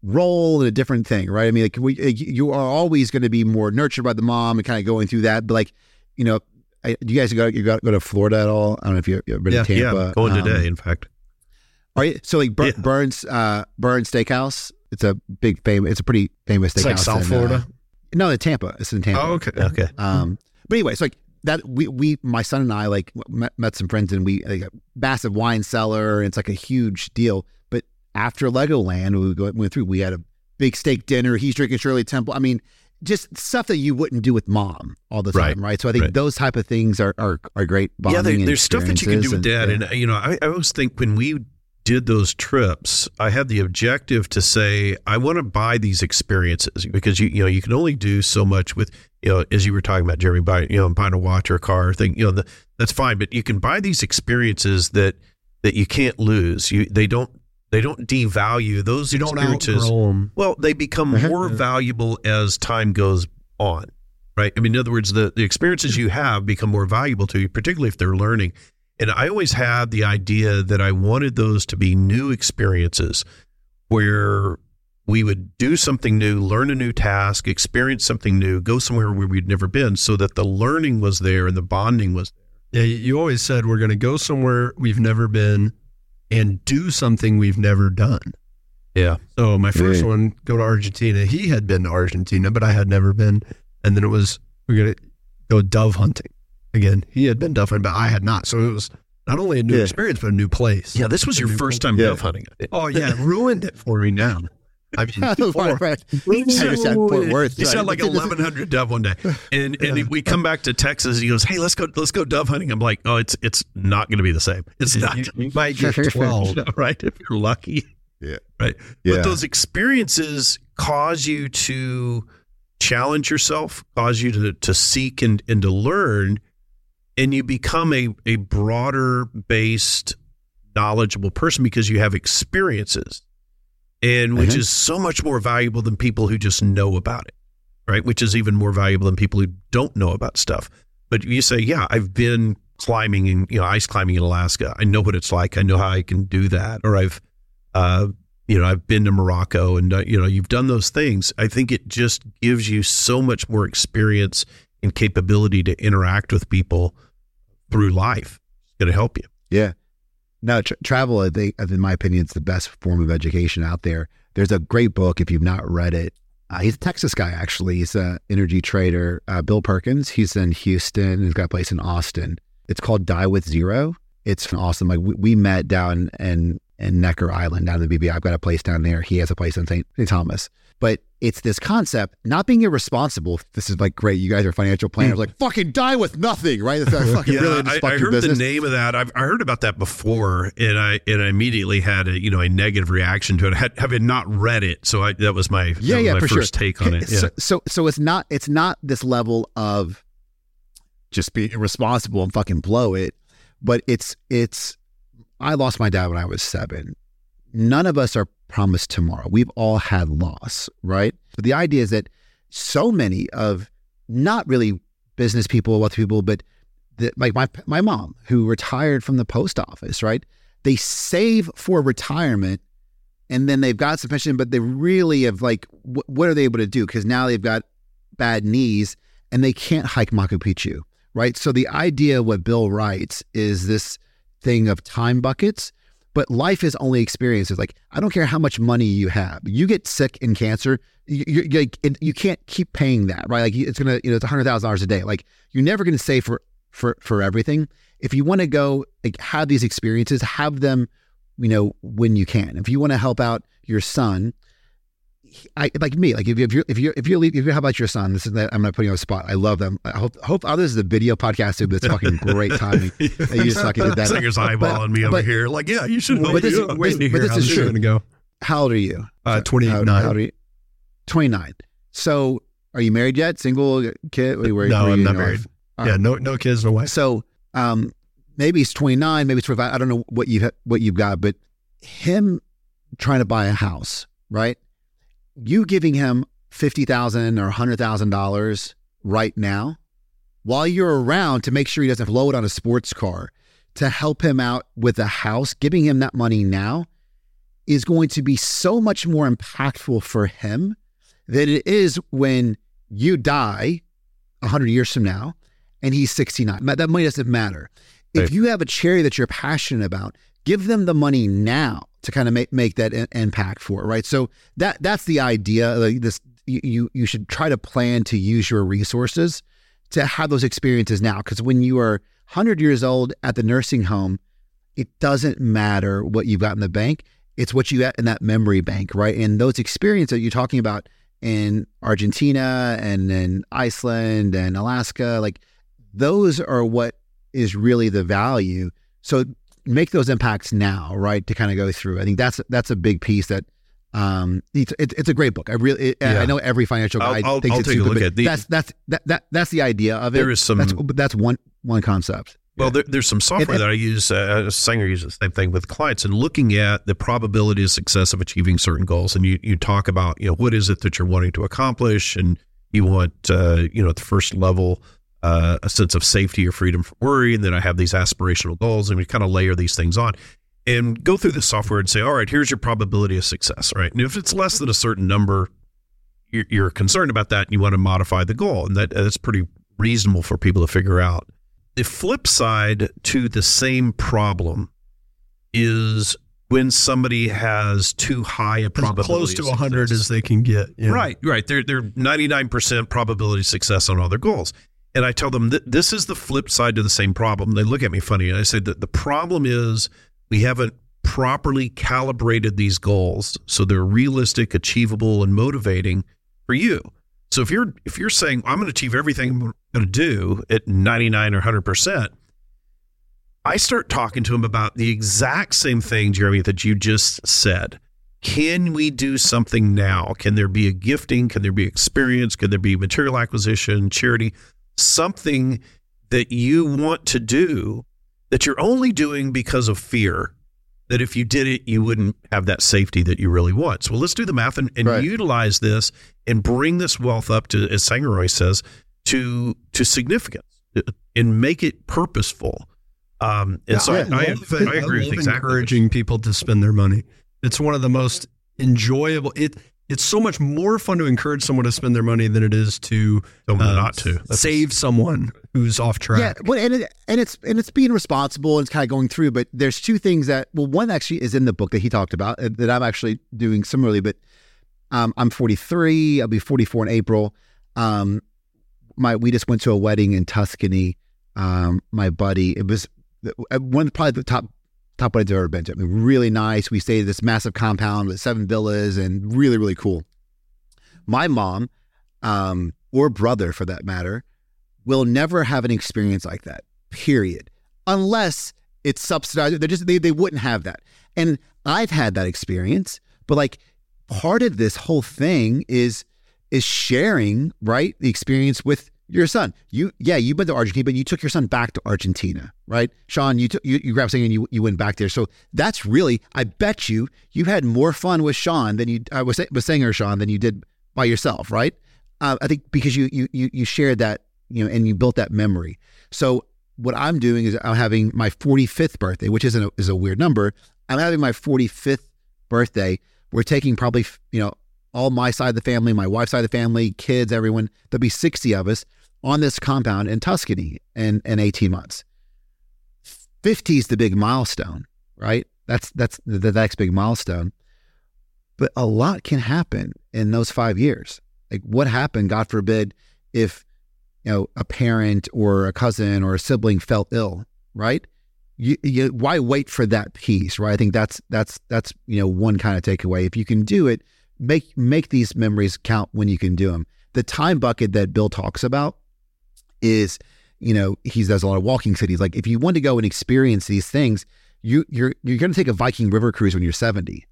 Speaker 4: role and a different thing, right? I mean, like we you are always going to be more nurtured by the mom and kind of going through that. But like, you know, I, do you guys go you got go to Florida at all? I don't know if you've, you've been
Speaker 3: Yeah.
Speaker 4: to Tampa.
Speaker 2: Yeah, going
Speaker 4: Um,
Speaker 2: today, in fact.
Speaker 4: Are you, so like Bur-
Speaker 2: Yeah.
Speaker 4: Bern's uh, Bern's Steakhouse? It's a big famous. It's a pretty famous
Speaker 3: It's
Speaker 4: steakhouse.
Speaker 3: like South
Speaker 4: in,
Speaker 3: Florida.
Speaker 4: Uh, no, in Tampa. It's in Tampa.
Speaker 3: Oh, okay.
Speaker 2: Okay.
Speaker 4: Um, but anyway, it's like that. We we my son and I like met, met some friends and we like a massive wine cellar. And it's like a huge deal. But after Legoland, we went through. We had a big steak dinner. He's drinking Shirley Temple. I mean, just stuff that you wouldn't do with mom all the time, right? So I think
Speaker 2: Right.
Speaker 4: those type of things are are, are great.
Speaker 2: yeah, there,
Speaker 4: bonding and
Speaker 2: there's stuff that you can do with
Speaker 4: experiences
Speaker 2: dad, and, uh, you know, I, I always think when we did those trips, I had the objective to say I want to buy these experiences because you you know you can only do so much with you know as you were talking about Jeremy buying you know buying a watch or a car or thing you know the, that's fine, but you can buy these experiences that that you can't lose. You they don't they don't devalue those
Speaker 3: You don't
Speaker 2: experiences. Well, they become
Speaker 4: Uh-huh.
Speaker 2: more valuable as time goes on, right? I mean, in other words, the, the experiences you have become more valuable to you, particularly if they're learning. And I always had the idea that I wanted those to be new experiences where we would do something new, learn a new task, experience something new, go somewhere where we'd never been so that the learning was there and the bonding was there.
Speaker 3: Yeah, you always said we're going to go somewhere we've never been and do something we've never done.
Speaker 2: Yeah.
Speaker 3: So my first
Speaker 4: Yeah.
Speaker 3: one, go to Argentina. He had been to Argentina, but I had never been. And then it was we're gonna go dove hunting again. He had been dove hunting, but I had not. So it was not only a new
Speaker 4: Yeah.
Speaker 3: experience, but a new place.
Speaker 2: Yeah, this was your first time
Speaker 4: Yeah.
Speaker 2: dove hunting.
Speaker 3: Oh yeah, ruined it for me now. I mean,
Speaker 4: right, right. I just had Fort Worth.
Speaker 2: He
Speaker 4: right?
Speaker 2: said like eleven hundred dove one day, and and we come back to Texas. He goes, "Hey, let's go, let's go dove hunting." I'm like, "Oh, it's it's not going to be the same. It's not,
Speaker 3: you, you might get twelve.
Speaker 2: right? If you're lucky,
Speaker 4: Yeah.
Speaker 2: right.
Speaker 4: Yeah.
Speaker 2: But those experiences cause you to challenge yourself, cause you to to seek and and to learn, and you become a a broader based, knowledgeable person because you have experiences and which
Speaker 4: Mhm.
Speaker 2: is so much more valuable than people who just know about it, right? Which is even more valuable than people who don't know about stuff. But you say, yeah, I've been climbing and you know, ice climbing in Alaska. I know what it's like. I know how I can do that. Or I've, uh, you know, I've been to Morocco and, uh, you know, you've done those things. I think it just gives you so much more experience and capability to interact with people through life. It's going to help you.
Speaker 4: Yeah. No, tra- travel, I think, in my opinion, is the best form of education out there. There's a great book, if you've not read it. Uh, he's a Texas guy, actually. He's an energy trader. Uh, Bill Perkins. He's in Houston. He's got a place in Austin. It's called Die with Zero. It's awesome. Like we, we met down in in Necker Island down in the BB. I've got a place down there. He has a place in St. Thomas. But it's this concept, not being irresponsible. This is like great. You guys are financial planners. like fucking die with nothing, right? That's like fucking
Speaker 2: yeah,
Speaker 4: really
Speaker 2: I, I heard the name of that. I've, I heard about that before, and I and I immediately had a you know a negative reaction to it. Had, having not read it, so I, that was my
Speaker 4: yeah
Speaker 2: was
Speaker 4: yeah
Speaker 2: my
Speaker 4: for
Speaker 2: first
Speaker 4: sure.
Speaker 2: take on it. Yeah.
Speaker 4: So, so so it's not it's not this level of just be irresponsible and fucking blow it, but it's it's. I lost my dad when I was seven. None of us are promised tomorrow. We've all had loss, right? But the idea is that so many of not really business people, wealthy people, but the, like my my mom who retired from the post office, right? They save for retirement, and then they've got some pension, but they really have like, wh- what are they able to do? Because now they've got bad knees and they can't hike Machu Picchu, right? So the idea what Bill writes is this thing of time buckets but life is only experiences. Like I don't care how much money you have, you get sick in cancer, you you, you, can't keep paying that, right? Like it's gonna, you know, it's hundred thousand dollars a day. Like you're never gonna save for for for everything. If you want to go like have these experiences, have them, you know, when you can. If you want to help out your son, I like me. Like if you if you if you if you if you how about your son? This is that I'm not putting you on the spot. I love them. I hope hope oh, this is a video podcast too. But it's fucking great timing. you just fucking did that.
Speaker 2: Sanger's eyeballing me over
Speaker 4: but-
Speaker 2: here. Like, yeah, you should.
Speaker 4: But this-
Speaker 2: you.
Speaker 4: but-
Speaker 2: Wait to
Speaker 4: but this
Speaker 2: how
Speaker 4: is true.
Speaker 2: going to go.
Speaker 4: How old are you?
Speaker 3: Uh, 28,
Speaker 4: How,
Speaker 3: nine.
Speaker 4: how old are you? 29. So are you married yet? Single kid? Where, where,
Speaker 3: No,
Speaker 4: where
Speaker 3: I'm
Speaker 4: you
Speaker 3: not married. Yeah, no, no kids, no wife.
Speaker 4: So um, maybe he's 29, maybe it's 25. I don't know what you what you've got, but him trying to buy a house, right? You giving him fifty thousand or hundred thousand dollars right now, while you're around to make sure he doesn't blow it on a sports car, to help him out with a house, giving him that money now is going to be so much more impactful for him than it is when you die 100 years from now and he's 69. That money doesn't matter.
Speaker 2: Right.
Speaker 4: If you have a charity that you're passionate about, give them the money now to kind of make, make that in- impact for it, right? So that that's the idea. Like this, you, you should try to plan to use your resources to have those experiences now. Because when you are 100 years old at the nursing home, it doesn't matter what you've got in the bank. It's what you got in that memory bank, right? And those experiences that you're talking about in Argentina and in Iceland and Alaska, like those are what is really the value. So make those impacts now, right? To kind of go through. I think that's that's a big piece that um it's, it, it's a great book. I really it,
Speaker 2: Yeah.
Speaker 4: I know every financial guy
Speaker 2: I'll-
Speaker 4: thinks
Speaker 2: I'll
Speaker 4: it's
Speaker 2: take a look
Speaker 4: but
Speaker 2: at the-
Speaker 4: that's that's that, that that's the idea of it.
Speaker 2: There is some-
Speaker 4: that's but that's one one concept.
Speaker 2: Well, there, there's some software
Speaker 4: and-
Speaker 2: that I use. Uh, Sanger uses the same thing with clients, and looking at the probability of success of achieving certain goals. And you you talk about you know what is it that you're wanting to accomplish, and you want uh, you know at the first level uh, a sense of safety or freedom from worry, and then I have these aspirational goals, and we kind of layer these things on. And go through the software and say, all right, here's your probability of success, right? And if it's less than a certain number, you're, you're concerned about that, and you want to modify the goal, and that that's pretty reasonable for people to figure out. The flip side to the same problem is when somebody has too high a
Speaker 3: As
Speaker 2: probability.
Speaker 3: close to
Speaker 2: of
Speaker 3: 100
Speaker 2: success.
Speaker 3: as they can get. know.
Speaker 2: Right, right. They're they're 99% probability of success on all their goals. And I tell them that this is the flip side to the same problem. They look at me funny and I say that the problem is we haven't properly calibrated these goals so they're realistic, achievable and motivating for you. So if you're if you're saying I'm going to achieve everything I'm going to do at 99 or 100%, I start talking to them about the exact same thing, Jeremy, that you just said. Can we do something now? Can there be a gifting? Can there be experience? Can there be material acquisition, charity? Something that you want to do that you're only doing because of fear that if you did it, you wouldn't have that safety that you really want. So well, let's do the math and, and
Speaker 4: Right.
Speaker 2: utilize this and bring this wealth up to, as Sangaroy says, to to significance and make it purposeful. Um, and so I, I,
Speaker 3: love-
Speaker 2: I agree with exactly.
Speaker 3: encouraging people to spend their money. It's one of the most enjoyable. It it's so much more fun to encourage someone to spend their money than it is to
Speaker 2: Tell
Speaker 3: uh,
Speaker 2: not to. That's-
Speaker 3: save someone who's off track.
Speaker 4: Yeah, well, and it, and it's and it's being responsible and it's kind of going through. But there's two things that well, one actually is in the book that he talked about uh, that I'm actually doing similarly. But um, I'm 43. I'll be 44 in April. Um, my we just went to a wedding in Tuscany. Um, my buddy, it was uh, one probably the top top weddings I've ever been to. I mean, really nice. We stayed at this massive compound with seven villas and really really cool. My mom, um, or brother for that matter, will never have an experience like that. Period. Unless it's subsidized. They just they, they wouldn't have that. And I've had that experience, but like part of this whole thing is is sharing, right? The experience with your son. You yeah, you've been to Argentina, but you took your son back to Argentina, right? Shawn, you took you, you grabbed something and you, you went back there. So that's really, I bet you, you had more fun with Shawn than you I was was saying or Shawn than you did by yourself, right? Uh, I think because you you you you shared that, you know, and you built that memory. So what I'm doing is I'm having my 45th birthday, which isn't a, is a weird number. I'm having my 45th birthday. We're taking probably you know all my side of the family, my wife's side of the family, kids, everyone. There'll be 60 of us on this compound in Tuscany in, in 18 months. 50 is the big milestone, right? That's that's the, next big milestone. But a lot can happen in those five years. Like what happened, God forbid, if you know a parent or a cousin or a sibling felt ill, right? You, you, why wait for that piece, right? I think that's that's that's you know one kind of takeaway. If you can do it, make make these memories count when you can do them. The time bucket that Bill talks about is, you know, he does a lot of walking cities. Like if you want to go and experience these things, you you're you're going to take a Viking river cruise when you're 70.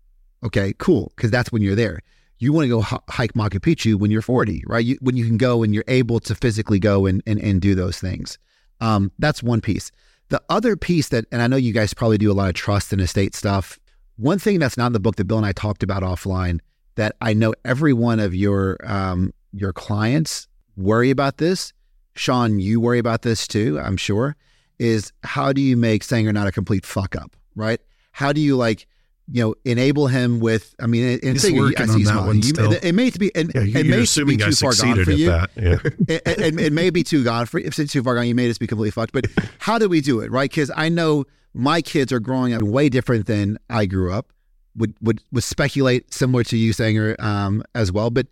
Speaker 4: Okay, cool, because that's when you're there. You want to go h- hike Machu Picchu when you're 40, right? You, when you can go and you're able to physically go and and, and do those things. Um, that's one piece. The other piece that, and I know you guys probably do a lot of trust and estate stuff. One thing that's not in the book that Bill and I talked about offline that I know every one of your um, your clients worry about this. Shawn, you worry about this too, I'm sure. Is how do you make Sanger not a complete fuck up, right? How do you like, you know, enable him with? I mean, in
Speaker 3: He's
Speaker 4: Sanger,
Speaker 3: working
Speaker 4: I see
Speaker 3: on
Speaker 4: you
Speaker 3: that
Speaker 4: smiling.
Speaker 3: one
Speaker 4: You-
Speaker 3: still.
Speaker 4: It, it may be, it,
Speaker 2: Yeah,
Speaker 4: it may
Speaker 2: assuming
Speaker 4: be
Speaker 2: I
Speaker 4: too far gone for you
Speaker 2: that. Yeah.
Speaker 4: it, it, it may be too gone for if it's too far gone. You may just be completely fucked. But how do we do it, right? Because I know my kids are growing up way different than I grew up. Would would would speculate similar to you, Sanger, um, as well. But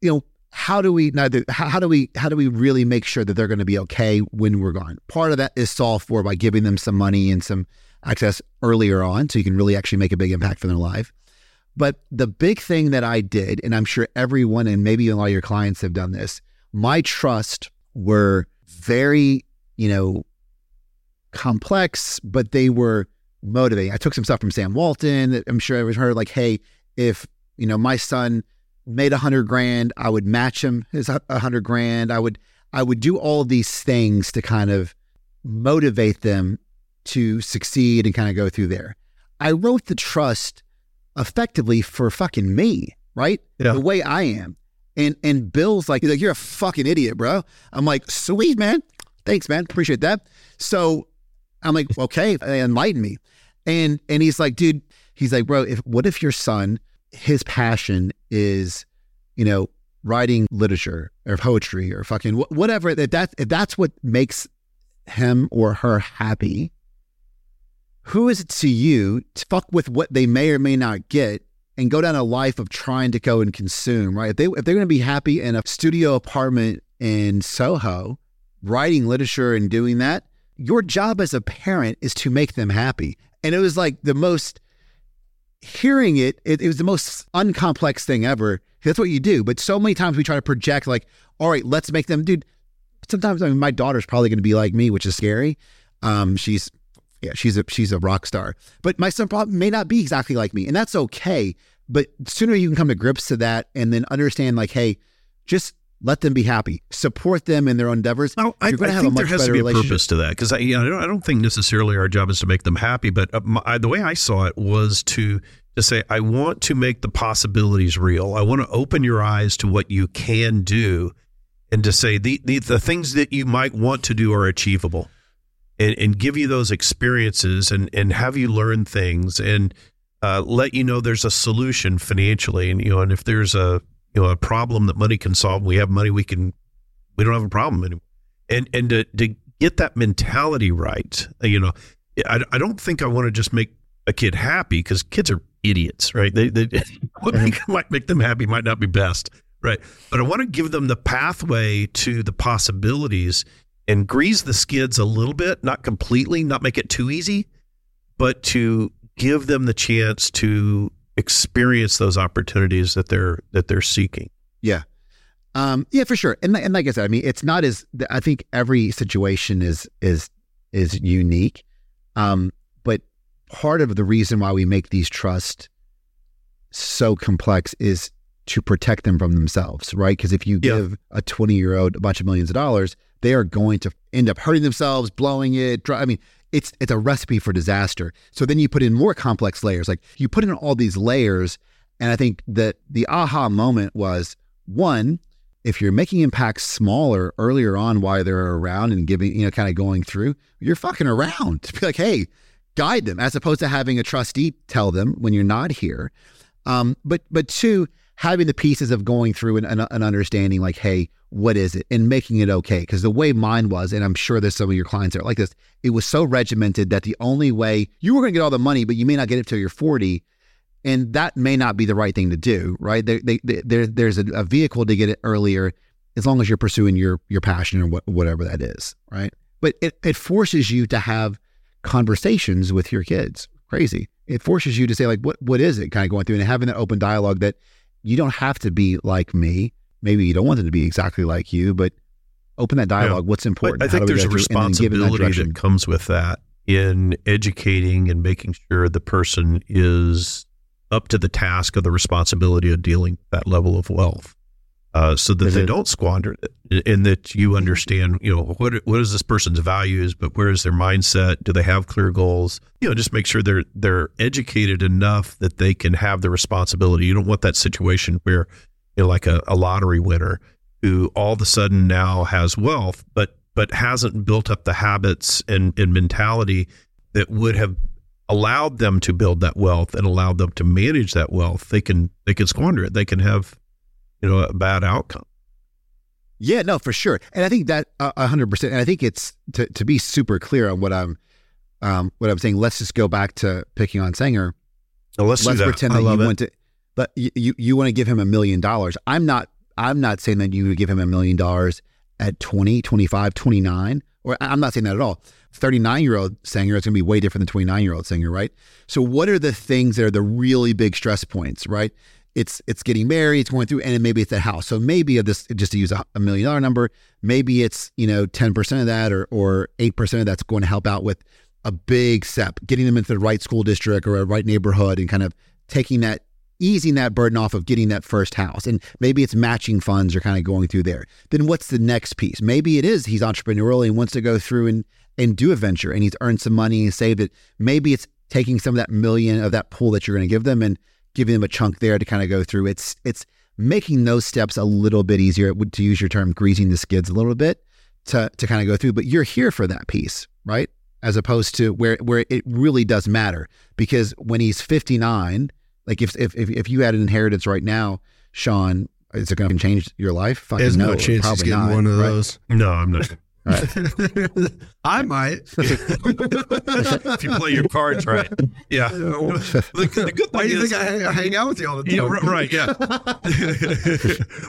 Speaker 4: you know, how do we do- How, how do we how do we really make sure that they're going to be okay when we're gone? Part of that is solved for by giving them some money and some access earlier on, so you can really actually make a big impact for their life. But the big thing that I did, and I'm sure everyone and maybe a lot of your clients have done this, my trust were very, you know, complex, but they were motivating. I took some stuff from Sam Walton that I'm sure I was heard, like, hey, if, you know, my son made a hundred grand, I would match him his a hundred grand. I would, I would do all these things to kind of motivate them to succeed and kind of go through there. I wrote the trust effectively for fucking me, right?
Speaker 3: Yeah.
Speaker 4: The way I am. And and Bill's like, like, you're a fucking idiot, bro. I'm like, sweet, man. Thanks, man. Appreciate that. So I'm like, okay, enlighten me. And and he's like, dude, he's like, bro, if what if your son, his passion is, you know, writing literature or poetry or fucking wh- whatever, if that if that's what makes him or her happy, who is it to you to fuck with what they may or may not get and go down a life of trying to go and consume, right? If they if they're going to be happy in a studio apartment in Soho, writing literature and doing that, your job as a parent is to make them happy. And it was like the most hearing it, it, it was the most uncomplex thing ever. That's what you do. But so many times we try to project like, all right, let's make them, dude. Sometimes I mean, my daughter's probably going to be like me, which is scary. Um, she's yeah, she's a she's a rock star. But my son probably may not be exactly like me, and that's okay. But sooner you can come to grips to that, and then understand like, hey, just let them be happy, support them in their endeavors.
Speaker 2: Well, I,
Speaker 4: You're gonna
Speaker 2: I
Speaker 4: have a
Speaker 2: think there
Speaker 4: much
Speaker 2: has to
Speaker 4: better
Speaker 2: be a
Speaker 4: relationship.
Speaker 2: purpose to that because I, you know, I, don't, I don't think necessarily our job is to make them happy, but uh, my, the way I saw it was to to say I want to make the possibilities real. I want to open your eyes to what you can do, and to say the the, the things that you might want to do are achievable, and, and give you those experiences and and have you learn things and uh, let you know there's a solution financially, and you know, and if there's a you know a problem that money can solve, we have money, we can we don't have a problem anymore. And and to to get that mentality right, you know, I, I don't think I want to just make a kid happy because kids are idiots, right? They, they what make, might make them happy might not be best, right? But I want to give them the pathway to the possibilities and grease the skids a little bit, not completely, not make it too easy, but to give them the chance to experience those opportunities that they're that they're seeking.
Speaker 4: Yeah. Um, yeah, for sure. And and like I said, I mean, it's not as I think every situation is is is unique. Um, but part of the reason why we make these trusts so complex is to protect them from themselves, right? Because if you
Speaker 2: Yeah.
Speaker 4: give a 20 year old a bunch of millions of dollars, they are going to end up hurting themselves, blowing it. dri- I mean, it's it's a recipe for disaster. So then you put in more complex layers. Like you put in all these layers, and I think that the aha moment was one, if you're making impacts smaller earlier on while they're around and giving, you know, kind of going through, you're fucking around to be like, hey, guide them as opposed to having a trustee tell them when you're not here. Um, but but two, having the pieces of going through and, and, uh, and understanding like, hey, what is it, and making it okay. Because the way mine was, and I'm sure there's some of your clients that are like this, it was so regimented that the only way you were going to get all the money, but you may not get it till you're 40, and that may not be the right thing to do, right? There, they, they, there there's a, a vehicle to get it earlier, as long as you're pursuing your your passion or what, whatever that is, right? But it it forces you to have conversations with your kids. Crazy. It forces you to say like, what what is it? Kind of going through and having that open dialogue that you don't have to be like me. Maybe you don't want them to be exactly like you, but open that dialogue. What's important?
Speaker 2: I think there's a
Speaker 4: go through- and then give it that
Speaker 2: responsibility
Speaker 4: direction.
Speaker 2: that comes with that in educating and making sure the person is up to the task of the responsibility of dealing with that level of wealth. Uh, so that
Speaker 4: Is
Speaker 2: they
Speaker 4: it-
Speaker 2: don't squander it, and that you understand, you know, what what is this person's values, but where is their mindset? Do they have clear goals? You know, just make sure they're they're educated enough that they can have the responsibility. You don't want that situation where, you know, like a, a lottery winner who all of a sudden now has wealth, but but hasn't built up the habits and, and mentality that would have allowed them to build that wealth and allowed them to manage that wealth. They can they can squander it. They can have you know a bad outcome.
Speaker 4: Yeah, no, for sure. And I think that uh, a hundred percent. And I think it's to, to be super clear on what I'm, um, what I'm saying. Let's just go back to picking on Sanger.
Speaker 2: Let's,
Speaker 4: let's
Speaker 2: that.
Speaker 4: pretend that you
Speaker 2: it.
Speaker 4: want to, but you, you, you want to give him a million dollars. I'm not, I'm not saying that you would give him a million dollars at 20, 25, 29, or I'm not saying that at all. 39 year old Sanger is going to be way different than 29 year old Sanger, right? So what are the things that are the really big stress points, right? It's it's getting married, it's going through, and maybe it's a house. So maybe of this, just to use a, a million dollar number, maybe it's you know 10 percent of that or or eight percent of that's going to help out with a big step, getting them into the right school district or a right neighborhood, and kind of taking that easing that burden off of getting that first house. And maybe it's matching funds or kind of going through there. Then what's the next piece? Maybe it is he's entrepreneurial and wants to go through and and do a venture and he's earned some money and saved it. Maybe it's taking some of that million of that pool that you're going to give them and giving them a chunk there to kind of go through. It's it's making those steps a little bit easier, to use your term, greasing the skids a little bit to to kind of go through. But you're here for that piece, right? As opposed to where where it really does matter because when he's 59, like if if if, if you had an inheritance right now, Shawn, is it going to change your life? Fucking
Speaker 3: There's no,
Speaker 4: no,
Speaker 3: chance he's getting
Speaker 4: not,
Speaker 3: one of
Speaker 4: right?
Speaker 3: those.
Speaker 2: No, I'm not.
Speaker 3: I might.
Speaker 2: if you play your cards right, yeah. The, the good
Speaker 3: Why do you
Speaker 2: is,
Speaker 3: think I hang, I hang out with you all the time?
Speaker 2: Yeah, right. Yeah.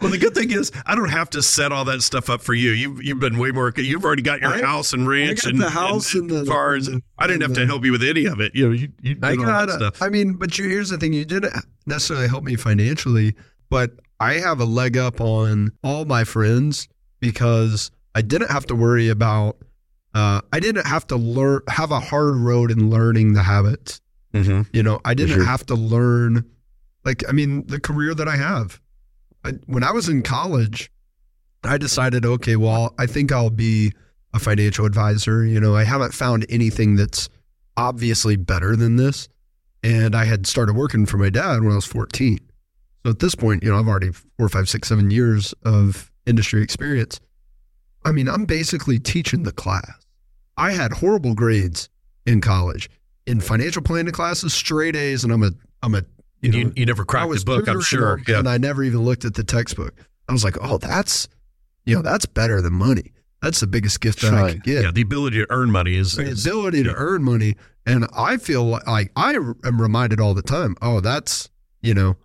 Speaker 2: well, the good thing is, I don't have to set all that stuff up for you. You've you've been way more. You've already got your
Speaker 3: I-
Speaker 2: house and ranch and
Speaker 3: the house and the-
Speaker 2: cars.
Speaker 3: and-
Speaker 2: I didn't have
Speaker 3: and
Speaker 2: to help you with any of it. You know, you you did
Speaker 3: I
Speaker 2: all
Speaker 3: got.
Speaker 2: that stuff.
Speaker 3: I mean, but you, here's the thing: you didn't necessarily help me financially, but I have a leg up on all my friends because I didn't have to worry about. Uh, I didn't have to learn have a hard road in learning the habits.
Speaker 2: Mm-hmm.
Speaker 3: You know, I didn't
Speaker 4: sure.
Speaker 3: have to learn. Like, I mean, the career that I have. I, when I was in college, I decided, okay, well, I think I'll be a financial advisor. You know, I haven't found anything that's obviously better than this. And I had started working for my dad when I was 14. So at this point, you know, I've already four, five, six, seven years of industry experience. I mean, I'm basically teaching the class. I had horrible grades in college. in financial planning classes, straight A's, and I'm a I'm a
Speaker 2: you, know, you, you never cracked the book, I'm sure.
Speaker 3: Yeah. And I never even looked at the textbook. I was like, oh, that's you know, that's better than money. That's the biggest gift that right. I could get.
Speaker 2: Yeah, the ability to earn money is
Speaker 3: the ability yeah. to earn money. And I feel like I am reminded all the time, oh, that's, you know,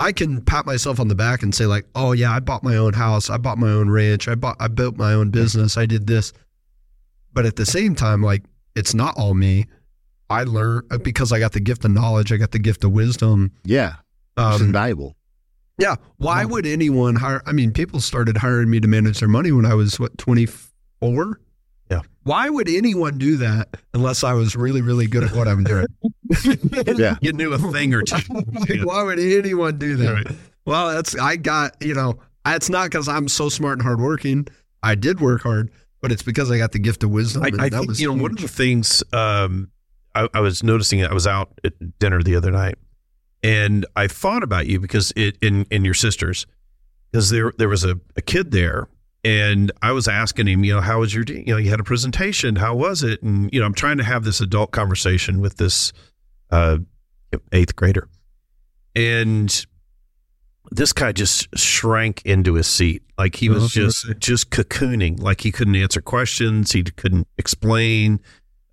Speaker 3: I can pat myself on the back and say like, oh yeah, I bought my own house, I bought my own ranch, I bought I built my own business, I did this. But at the same time, like it's not all me. I learned uh, because I got the gift of knowledge, I got the gift of wisdom.
Speaker 4: Yeah. Um, it's invaluable.
Speaker 3: Yeah. Why would anyone hire? I mean, people started hiring me to manage their money when I was, what, 24?
Speaker 2: Yeah.
Speaker 3: Why would anyone do that unless I was really, really good at what I'm doing?
Speaker 2: yeah. You knew a thing or two.
Speaker 3: like, why would anyone do that? Right. Well, that's, I got, you know, it's not because I'm so smart and hardworking. I did work hard, but it's because I got the gift of wisdom.
Speaker 2: I, I think, you know, one of the things um, I, I was noticing, I was out at dinner the other night and I thought about you because it in in your sisters because there there was a, a kid there and I was asking him, you know, how was your? You know, you had a presentation. How was it? And you know, I'm trying to have this adult conversation with this uh, eighth grader, and this guy just shrank into his seat, like he was oh, just just cocooning, like he couldn't answer questions, he couldn't explain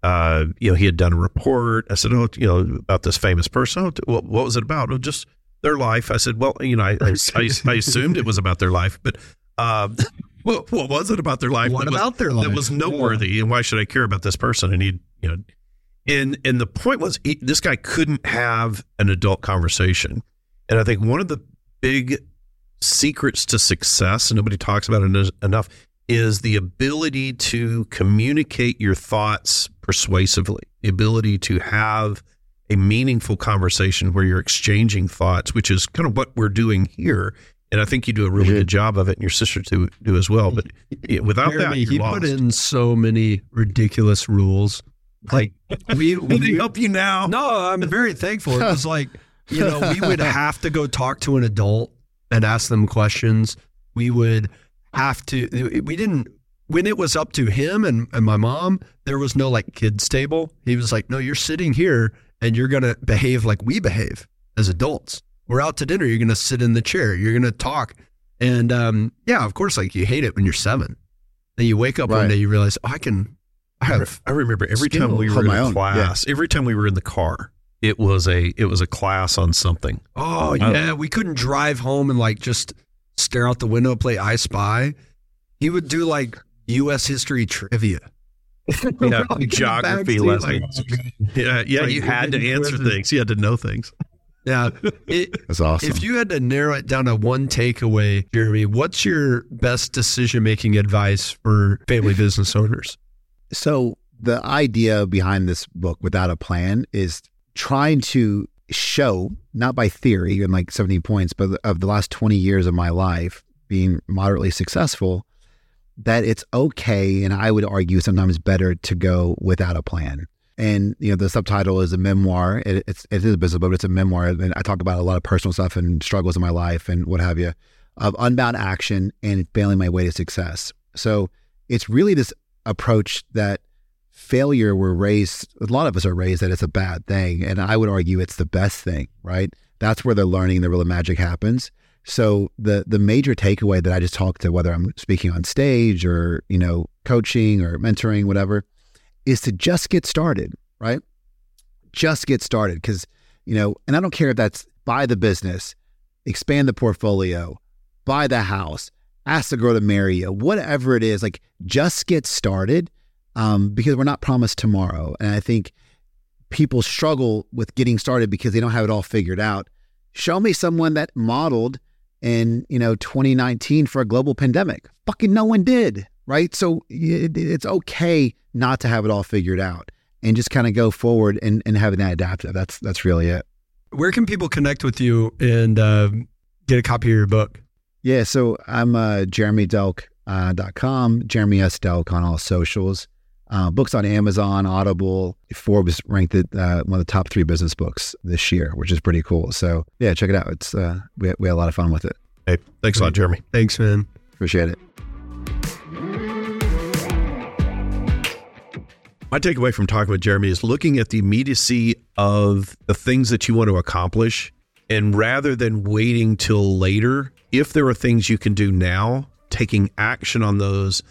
Speaker 2: uh, you know, he had done a report. I said, oh, you know, about this famous person. Oh, what, what was it about? Oh, just their life. I said, well, you know, I, I, I, I assumed it was about their life, but uh, what, what was it about their life?
Speaker 3: What about was, their life?
Speaker 2: That was noteworthy, yeah. and why should I care about this person? And he, you know, and and the point was, he, this guy couldn't have an adult conversation, and I think one of the big secrets to success, and nobody talks about it enough, is the ability to communicate your thoughts persuasively, the ability to have a meaningful conversation where you're exchanging thoughts, which is kind of what we're doing here. And I think you do a really mm-hmm. good job of it, and your sister do do as well. But without Jeremy, that,
Speaker 3: he
Speaker 2: lost.
Speaker 3: put in so many ridiculous rules. Like
Speaker 2: we, we they help you now.
Speaker 3: No, I'm very thankful. It was like you know we would have to go talk to an adult and ask them questions. We would have to. We didn't when it was up to him and, and my mom, there was no like kids table. He was like, No, you're sitting here and you're gonna behave like we behave as adults. We're out to dinner, you're gonna sit in the chair, you're gonna talk. And um, yeah, of course, like you hate it when you're seven. Then you wake up right. one day, you realize, oh, I can
Speaker 2: I have I remember every time we were in own. class, yeah. every time we were in the car, it was a it was a class on something.
Speaker 3: Oh, oh yeah, we couldn't drive home and like just stare out the window, and play I Spy. He would do like U.S. history trivia.
Speaker 2: yeah, geography lessons. Yeah, yeah, you had to answer things. You had to know things.
Speaker 3: Yeah, it,
Speaker 4: that's awesome.
Speaker 3: If you had to narrow it down to one takeaway, Jeremy, what's your best decision making advice for family business owners?
Speaker 4: So the idea behind this book, without a plan, is trying to show, not by theory and like 70 points, but of the last 20 years of my life being moderately successful, that it's okay. And I would argue sometimes better to go without a plan. And, you know, the subtitle is a memoir. It, it's, it is a business book, but it's a memoir. And I talk about a lot of personal stuff and struggles in my life and what have you of unbound action and failing my way to success. So it's really this approach that failure we're raised a lot of us are raised that it's a bad thing and i would argue it's the best thing right? That's where the learning the real magic happens. So the the major takeaway that i just talked to whether i'm speaking on stage or you know coaching or mentoring whatever is to just get started right? Just get started because you know and i don't care if that's buy the business expand the portfolio buy the house ask the girl to marry you whatever it is like just get started um, because we're not promised tomorrow. And I think people struggle with getting started because they don't have it all figured out. Show me someone that modeled in you know 2019 for a global pandemic. Fucking no one did, right? So it, it's okay not to have it all figured out and just kind of go forward and, and having that adaptive. That's that's really it.
Speaker 3: Where can people connect with you and uh, get a copy of your book?
Speaker 4: Yeah, so I'm uh, jeremydelk.com, uh, Jeremy S. Delk on all socials. Uh, books on Amazon, Audible. Forbes ranked it uh, one of the top three business books this year, which is pretty cool. So yeah, check it out. It's uh, we, we had a lot of fun with it.
Speaker 2: Hey, thanks Great. a lot, Jeremy.
Speaker 3: Thanks, man.
Speaker 4: Appreciate it.
Speaker 2: My takeaway from talking with Jeremy is looking at the immediacy of the things that you want to accomplish. And rather than waiting till later, if there are things you can do now, taking action on those,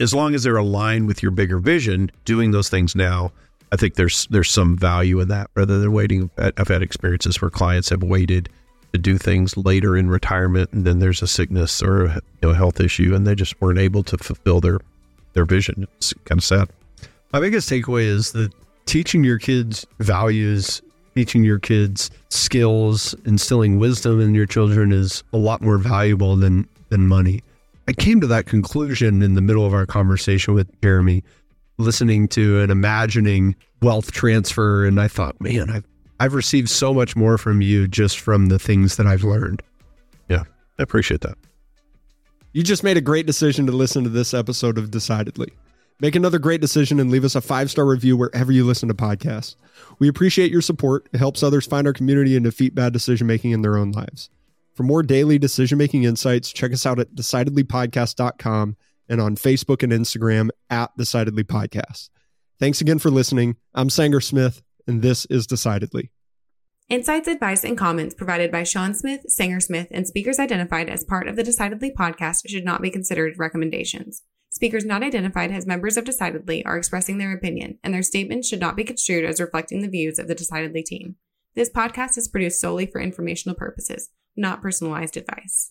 Speaker 2: as long as they're aligned with your bigger vision, doing those things now, I think there's there's some value in that rather than waiting. I've had experiences where clients have waited to do things later in retirement, and then there's a sickness or a, you know, health issue, and they just weren't able to fulfill their their vision. It's kind of sad.
Speaker 3: My biggest takeaway is that teaching your kids values, teaching your kids skills, instilling wisdom in your children is a lot more valuable than than money. I came to that conclusion in the middle of our conversation with Jeremy, listening to and imagining wealth transfer, and I thought, man, I've I've received so much more from you just from the things that I've learned.
Speaker 2: Yeah, I appreciate that.
Speaker 5: You just made a great decision to listen to this episode of Decidedly. Make another great decision and leave us a five star review wherever you listen to podcasts. We appreciate your support. It helps others find our community and defeat bad decision making in their own lives. For more daily decision making insights, check us out at decidedlypodcast.com and on Facebook and Instagram at Decidedly Podcast. Thanks again for listening. I'm Sanger Smith, and this is Decidedly.
Speaker 1: Insights, advice, and comments provided by Shawn Smith, Sanger Smith, and speakers identified as part of the Decidedly podcast should not be considered recommendations. Speakers not identified as members of Decidedly are expressing their opinion, and their statements should not be construed as reflecting the views of the Decidedly team. This podcast is produced solely for informational purposes, not personalized advice.